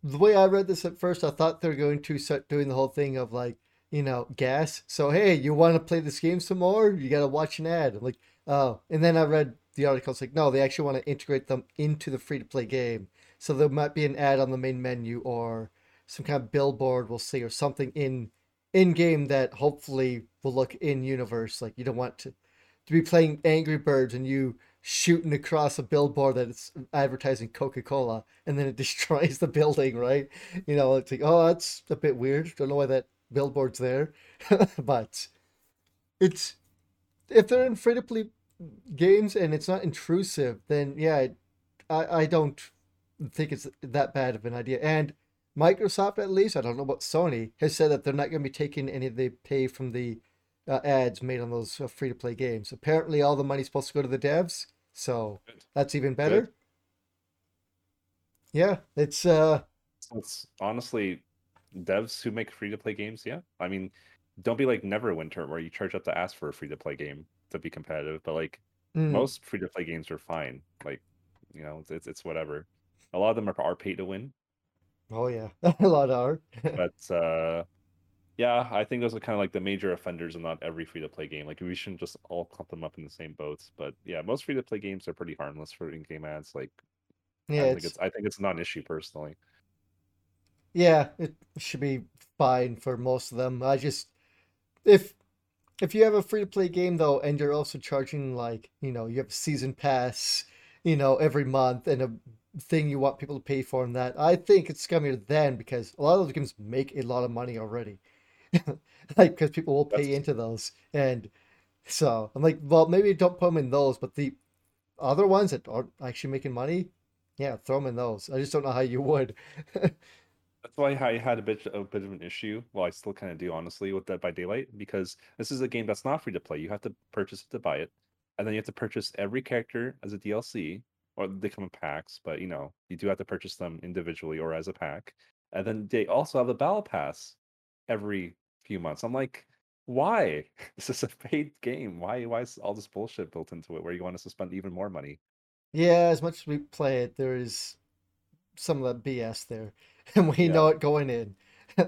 the way i read this at first i thought they're going to start doing the whole thing of like you know gas so hey you want to play this game some more you got to watch an ad like oh and then i read the article it's like no they actually want to integrate them into the free to play game. So there might be an ad on the main menu or some kind of billboard we'll see or something in in game that hopefully will look in universe like you don't want to to be playing angry birds and you shooting across a billboard that it's advertising coca-cola and then it destroys the building right? You know it's like oh that's a bit weird. Don't know why that billboard's there. But it's if they're in free to play games and it's not intrusive then yeah it- I, I don't think it's that bad of an idea. And microsoft at least i don't know about sony has said that they're not going to be taking any of the pay from the uh, ads made on those uh, free to play games. Apparently all the money's supposed to go to the devs so Good. that's even better. Yeah it's uh it's honestly devs who make free to play games. Yeah, I mean, don't be like Neverwinter where you charge up to ask for a free to play game to be competitive. But like mm, most free to play games are fine. Like you know, it's, it's whatever. A lot of them are, are pay to win, oh yeah a lot are but uh yeah, I think those are kind of like the major offenders in not every free to play game. Like we shouldn't just all clump them up in the same boats. But yeah, most free to play games are pretty harmless for in game ads. Like yeah think it's, it's I think it's not an issue personally. yeah it should be fine for most of them i just if if you have a free to play game though and you're also charging like you know you have a season pass you know every month and a thing you want people to pay for and that i think it's scummier then because a lot of those games make a lot of money already. Like because people will pay That's- into those. And so i'm like well maybe don't put them in those but the other ones that aren't actually making money yeah throw them in those. I just don't know how you would That's why I had a bit a bit of an issue. Well, I still kind of do honestly with Dead by Daylight because this is a game that's not free to play. You have to purchase it to buy it, and then you have to purchase every character as a DLC, or they come in packs. But you know, you do have to purchase them individually or as a pack, and then they also have the battle pass every few months. I'm like, why? This is a paid game. Why? Why is all this bullshit built into it? Where you want us to spend even more money? Yeah, as much as we play it, there is some of that BS there, and we Yeah. know it going in.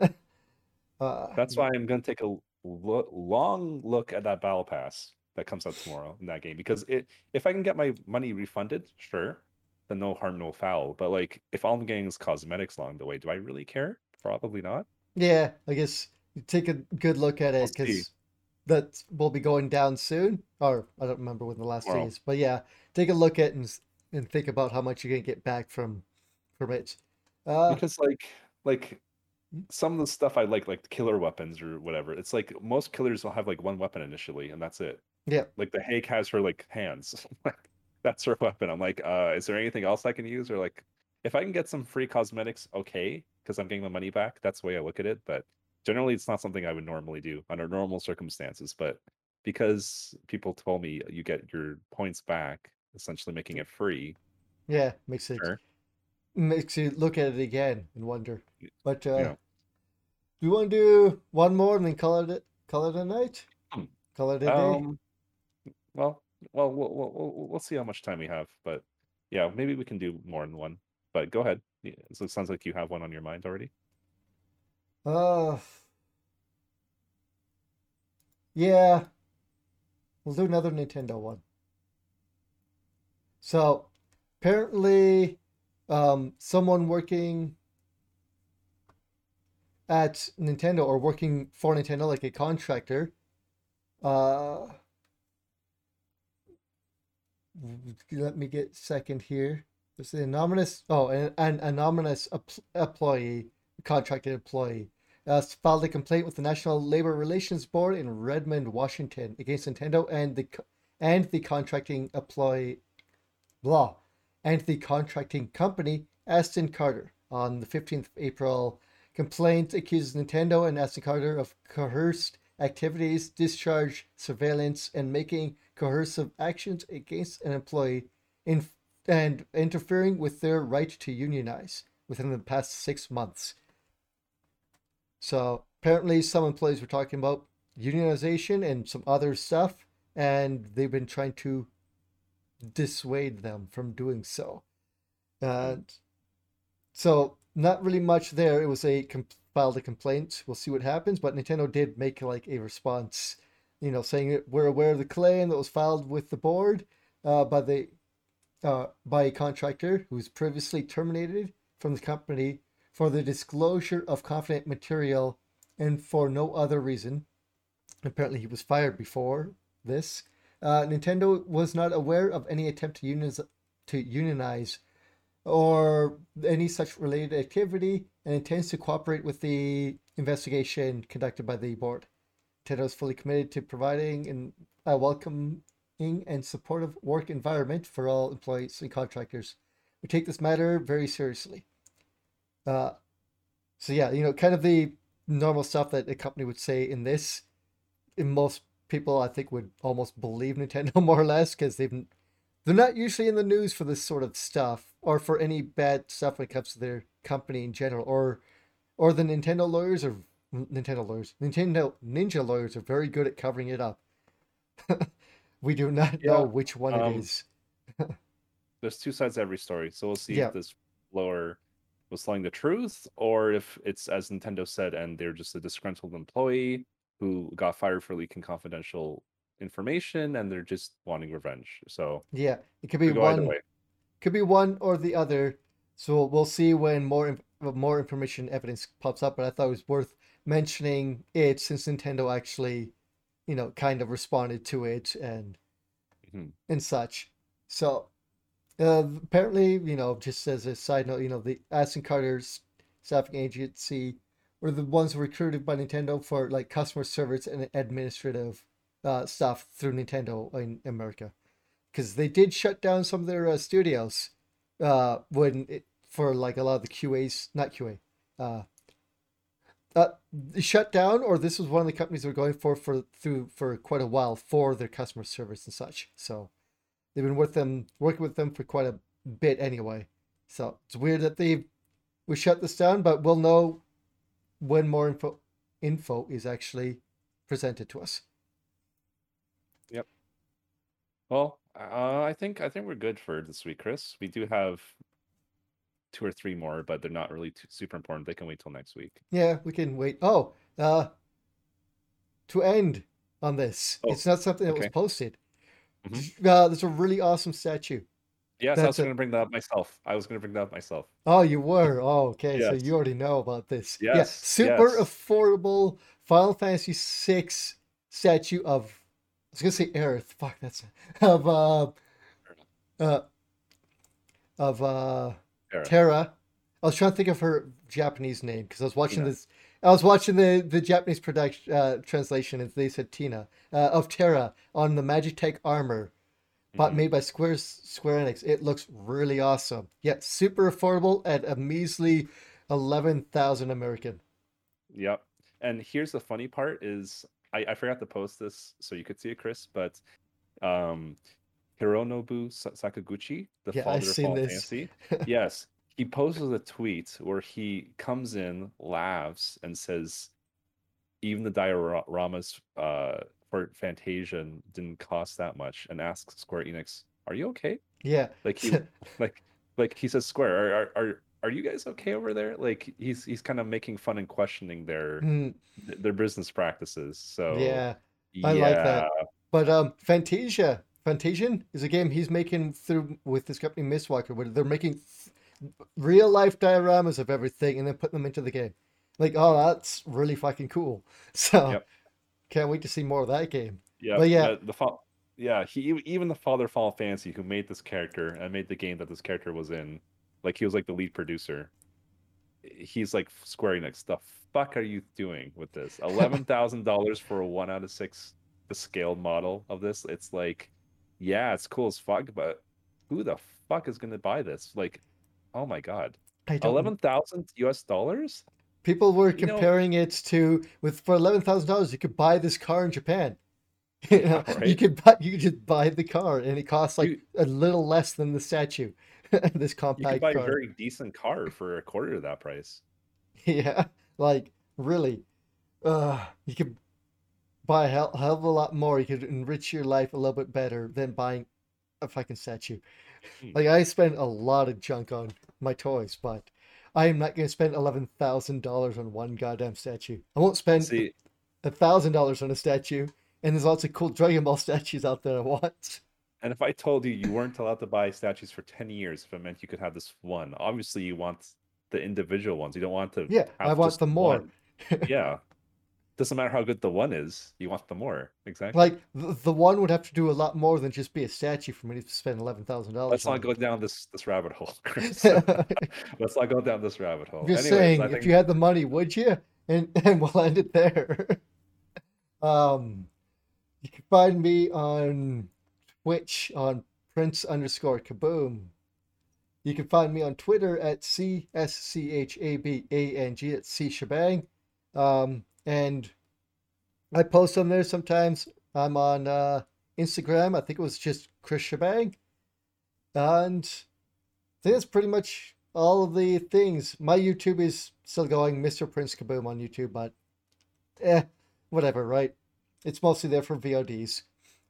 uh, That's why I'm going to take a lo- long look at that battle pass that comes out tomorrow in that game because it if I can get my money refunded, sure. then no harm, no foul. But like, if all I'm getting is cosmetics along the way, do I really care? Probably not. Yeah, I guess you take a good look at it because that will be going down soon. Or I don't remember when the last day is, but yeah, take a look at it and and think about how much you're gonna get back from from it. Uh, Because like like some of the stuff I like, like killer weapons or whatever, it's like most killers will have like one weapon initially, and that's it. yeah, Like the Hag has her like hands. Like that's her weapon. I'm like, uh, is there anything else I can use? Or like if I can get some free cosmetics, okay, because I'm getting my money back. That's the way I look at it. But generally it's not something I would normally do under normal circumstances. But because people told me you get your points back, essentially making it free. yeah, makes it Sure. Makes you look at it again and wonder. But uh, Yeah. do you want to do one more and then call it call it a night? Hmm. Call it a day? Um, well, well, we'll, we'll, we'll we'll see how much time we have, but yeah, maybe we can do more than one. But go ahead. So it sounds like you have one on your mind already. Uh, yeah, we'll do another Nintendo one. So, apparently, um, someone working at Nintendo or working for Nintendo, like a contractor, uh, let me get second here. There's an anonymous, oh, an, an anonymous employee, contracted employee uh, filed a complaint with the National Labor Relations Board in Redmond, Washington, against Nintendo and the and the contracting employee, blah, and the contracting company Aston Carter on the 15th of April. Complaint accuses Nintendo and Aston Carter of coerced activities, discharge, surveillance, and making coercive actions against an employee in, and interfering with their right to unionize within the past six months. So apparently, some employees were talking about unionization and some other stuff, and they've been trying to dissuade them from doing so. And so, not really much there. It was a com- filed a complaint. We'll see what happens. But Nintendo did make like a response, you know, saying that we're aware of the claim that was filed with the board uh, by the uh, by a contractor who was previously terminated from the company for the disclosure of confident material and for no other reason. Apparently, he was fired before this. Uh, Nintendo was not aware of any attempt to unionize, to unionize or any such related activity and intends to cooperate with the investigation conducted by the board. Nintendo is fully committed to providing an, a welcoming and supportive work environment for all employees and contractors. We take this matter very seriously. Uh, so yeah, you know, kind of the normal stuff that a company would say in this. In most people, I think, would almost believe Nintendo more or less because they've they're not usually in the news for this sort of stuff or for any bad stuff when it comes to their company in general or or the Nintendo lawyers or Nintendo lawyers Nintendo Ninja lawyers are very good at covering it up. we do not Yeah, know which one um, it is. There's two sides to every story, so we'll see Yeah. if this lawyer was telling the truth or if it's as Nintendo said, and they're just a disgruntled employee who got fired for leaking confidential information, and they're just wanting revenge. So Yeah, it could be could go either one way. could be one or the other. So we'll see when more more information evidence pops up. But I thought it was worth mentioning it since Nintendo actually, you know, kind of responded to it and Mhm. and such. So uh, apparently, you know, just as a side note, you know, the Aston Carter's staffing agency were the ones recruited by Nintendo for like customer service and administrative uh, stuff through Nintendo in America because they did shut down some of their uh, studios uh, when it, for like a lot of the QAs, not QA, uh, uh, shut down, or this was one of the companies they were going for for through for quite a while for their customer service and such. So they've been with them working with them for quite a bit anyway. So it's weird that they we shut this down, but we'll know when more info info is actually presented to us. Yep. Well, uh, I think I think we're good for this week, Chris. We do have two or three more, but they're not really too, super important. They can wait till next week. Yeah, we can wait. Oh, uh, to end on this, Oh, it's not something that was okay. posted. Mhm. Uh, there's a really awesome statue Yes, I was going to bring that up myself. I was going to bring that up myself. Oh, you were. Oh, okay. So you already know about this. Yeah, Yes, super yes. affordable Final Fantasy VI statue of. I was gonna say Aerith. Fuck, that's of uh, uh, of uh, Terra. Terra. I was trying to think of her Japanese name because I was watching Tina. this. I was watching the the Japanese production uh, translation, and they said Tina uh, of Terra on the Magitech armor, but Mhm. made by Square Square Enix. It looks really awesome. Yeah, super affordable at a measly eleven thousand American. Yep. And here's the funny part is I, I forgot to post this so you could see it, Chris, but um Hironobu Sakaguchi, the Yeah, father of seen Final. Fantasy, yes, he posts a tweet where he comes in, laughs, and says, even the dioramas uh, for Fantasia didn't cost that much, and asks Square Enix, "Are you okay?" Yeah, Like he, like, like he says, "Square, are are are, you guys okay over there?" Like he's he's kind of making fun and questioning their Mm, their business practices. So yeah. I like that. But um, Fantasia, Fantasian is a game he's making through with this company Mistwalker, where they're making real life dioramas of everything and then putting them into the game. Like, oh, that's really fucking cool. So, Yep. Can't wait to see more of that game. yeah, But yeah. the, the fa- yeah, he even the father Fall Fancy who made this character and made the game that this character was in, like he was like the lead producer. He's like Square Enix. The fuck are you doing with this? Eleven thousand dollars for a one out of six the scaled model of this? It's like, yeah, it's cool as fuck, but who the fuck is gonna buy this? Like, oh my god, eleven thousand US dollars? People were You know- comparing it to with for eleven thousand dollars, you could buy this car in Japan. You know, Yeah, you could buy, you could just buy the car, and it costs like You- a little less than the statue. this compact. You can buy a very decent car for a quarter of that price. Yeah, like really, uh, you could buy a hell, hell of a lot more. You could enrich your life a little bit better than buying a fucking statue. Hmm. Like I spend a lot of junk on my toys, but I am not going to spend eleven thousand dollars on one goddamn statue. I won't spend a thousand dollars on a statue, and there's lots of cool Dragon Ball statues out there I want. and if I told you you weren't allowed to buy statues for 10 years, if it meant you could have this one, obviously you want the individual ones. You don't want to Yeah, I want them more. yeah. Doesn't matter how good the one is, you want the more. Exactly. Like the, the one would have to do a lot more than just be a statue for me to spend eleven thousand dollars. Let's not go down this this rabbit hole, Chris. Let's not go down this rabbit hole. just Anyways, saying, I if you had the money, would you? And and we'll end it there. um, you can find me on Twitch on Prince underscore Kaboom. You can find me on Twitter at C S C H A B A N G. at C Shebang. Um, and I post on there sometimes. I'm on uh, Instagram. I think it was just Chris Shebang. And I think that's pretty much all of the things. My YouTube is still going, Mr. Prince Kaboom on YouTube, but eh, whatever, right? It's mostly there for VODs.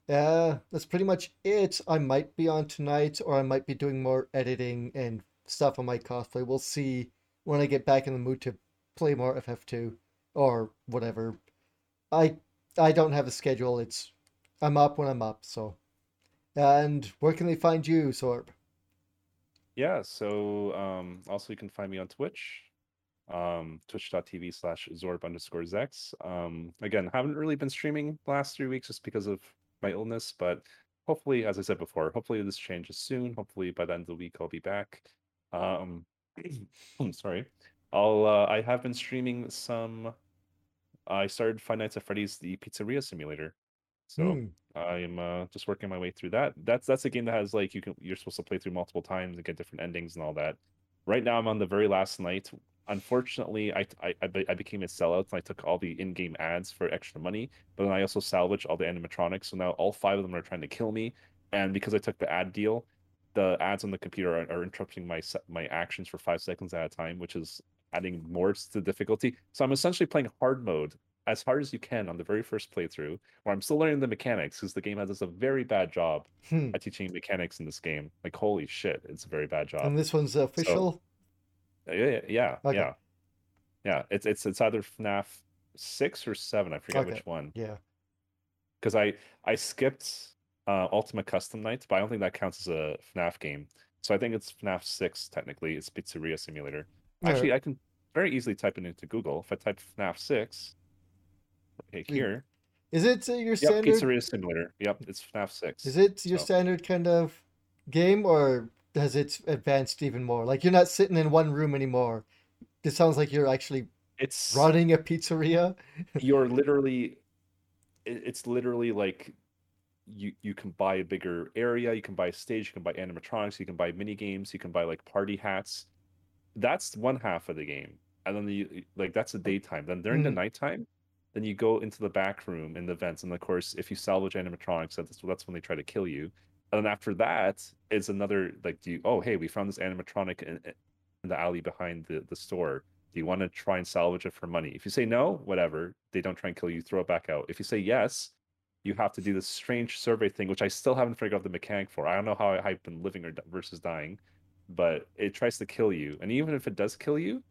Uh, that's pretty much it. I might be on tonight, or I might be doing more editing and stuff on my cosplay. We'll see when I get back in the mood to play more FF2 or whatever. I I don't have a schedule. It's I'm up when I'm up. So, and where can they find you, Zorb? Yeah, so um, also you can find me on Twitch, um, twitch.tv slash zorb underscore zex. Um, again, haven't really been streaming last three weeks just because of my illness, but hopefully, as I said before, hopefully this changes soon. Hopefully by the end of the week I'll be back. Um, I'm sorry. I'll uh, I have been streaming some. I started Five Nights at Freddy's the Pizzeria Simulator, so. Hmm. I'm uh, just working my way through that. That's that's a game that has like you can you're supposed to play through multiple times and get different endings and all that. Right now, I'm on the very last night. Unfortunately, I I, I became a sellout and I took all the in-game ads for extra money, but then I also salvaged all the animatronics. So now all five of them are trying to kill me, and because I took the ad deal, the ads on the computer are, are interrupting my my actions for five seconds at a time, which is adding more to the difficulty. So I'm essentially playing hard mode as hard as you can on the very first playthrough, where I'm still learning the mechanics because the game has a very bad job Hmm. at teaching mechanics in this game. Like holy shit, it's a very bad job. And this one's official. Yeah, yeah, yeah, Okay. yeah. Yeah, it's it's it's either FNAF six or seven. I forget Okay. which one. Yeah. Because I I skipped uh, Ultimate Custom Night, but I don't think that counts as a FNAF game. So I think it's FNAF Six technically. It's Pizzeria Simulator. Actually, I can very easily type it into Google. If I type FNAF Six, okay, Hmm. here, Is it uh, your yep, standard? Pizzeria Simulator. Yep, it's FNAF Six. Is it your So- standard kind of game, or has it advanced even more? Like you're not sitting in one room anymore. It sounds like you're actually It's running a pizzeria. you're literally it's literally like you you can buy a bigger area you can buy a stage you can buy animatronics you can buy mini games you can buy like party hats that's one half of the game and then the like that's the daytime then during the Mhm. nighttime then you go into the back room in the vents and of course if you salvage animatronics that's that's when they try to kill you and then after that it's another like do you oh hey we found this animatronic in, in the alley behind the, the store do you want to try and salvage it for money? If you say no, whatever, they don't try and kill you, throw it back out. If you say yes, you have to do this strange survey thing, which I still haven't figured out the mechanic for. I don't know how I've been living or versus dying, but it tries to kill you. And even if it does kill you,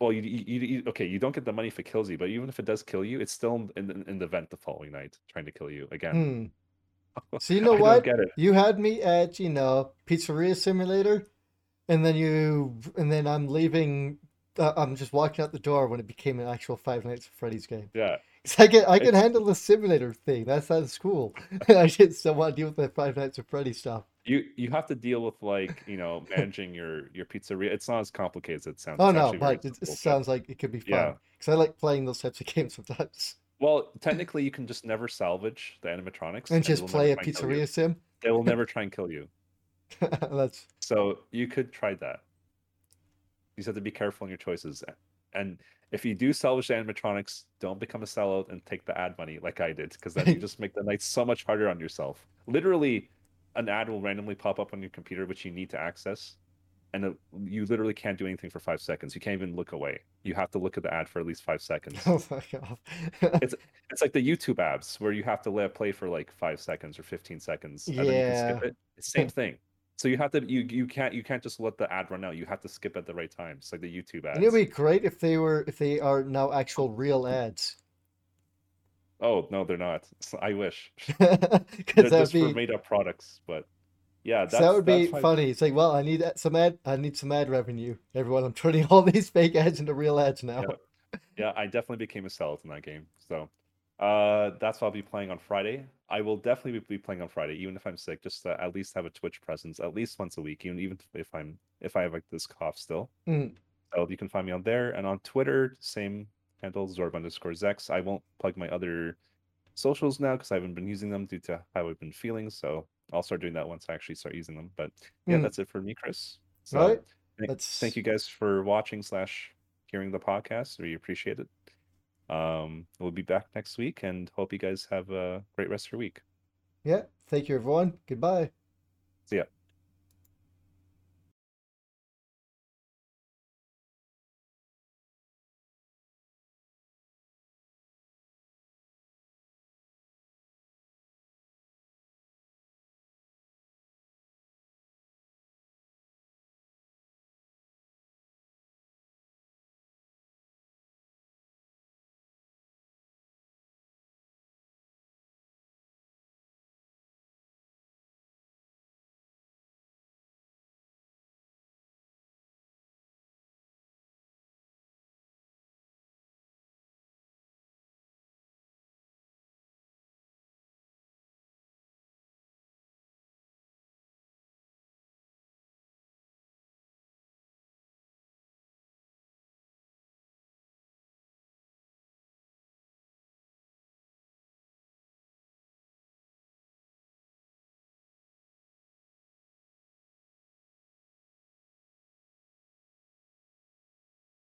well, you, you, you, okay, you don't get the money if it kills you, but even if it does kill you, it's still in, in, in the vent the following night trying to kill you again. Hmm. So you know what? get it. You had me at, you know, Pizzeria Simulator, and then you, and then I'm leaving. Uh, I'm just walking out the door when it became an actual Five Nights at Freddy's game. Yeah, I can I can It's- handle the simulator thing. That sounds cool. I just still want to deal with the Five Nights at Freddy stuff. You you have to deal with like you know managing your your pizzeria. It's not as complicated as it sounds. Oh It's no, but it, it sounds like it could be fun. Yeah. Because I like playing those types of games sometimes. Well, technically, you can just never salvage the animatronics And they just play a never try and kill you. pizzeria sim. They will never try and kill you. That's So you could try that. You just have to be careful in your choices. And if you do salvage the animatronics, don't become a sellout and take the ad money like I did, because then you just make the night so much harder on yourself. Literally, an ad will randomly pop up on your computer which you need to access, and it, you literally can't do anything for five seconds. You can't even look away. You have to look at the ad for at least five seconds. oh god. It's like the YouTube apps where you have to let it play for like five seconds or 15 seconds, and then you can skip Yeah. it. It's same thing. So you have to you you can't you can't just let the ad run out. You have to skip at the right time. It's like the YouTube ads. And it'd be great if they were if they are now actual real ads. Oh no, they're not. I wish they're just for made up products. But yeah, that would be funny. It's like, well, I need some ad I need some ad revenue. Everyone, I'm turning all these fake ads into real ads now. Yeah. Yeah, I definitely became a sellout in that game. So uh that's what I'll be playing on Friday. I will definitely be playing on Friday, even if I'm sick, just to at least have a Twitch presence at least once a week, even even if I'm if I have like this cough still. Mm. So you can find me on there and on Twitter, same handle Zorb underscore Zex. I won't plug my other socials now because I haven't been using them due to how I've been feeling. So I'll start doing that once I actually start using them. But yeah, Mm. that's it for me, Chris. So All right. thank- That's thank you guys for watching slash hearing the podcast. We appreciate it. Um, we'll be back next week and hope you guys have a great rest of your week. Yeah. Thank you, everyone. Goodbye. See ya.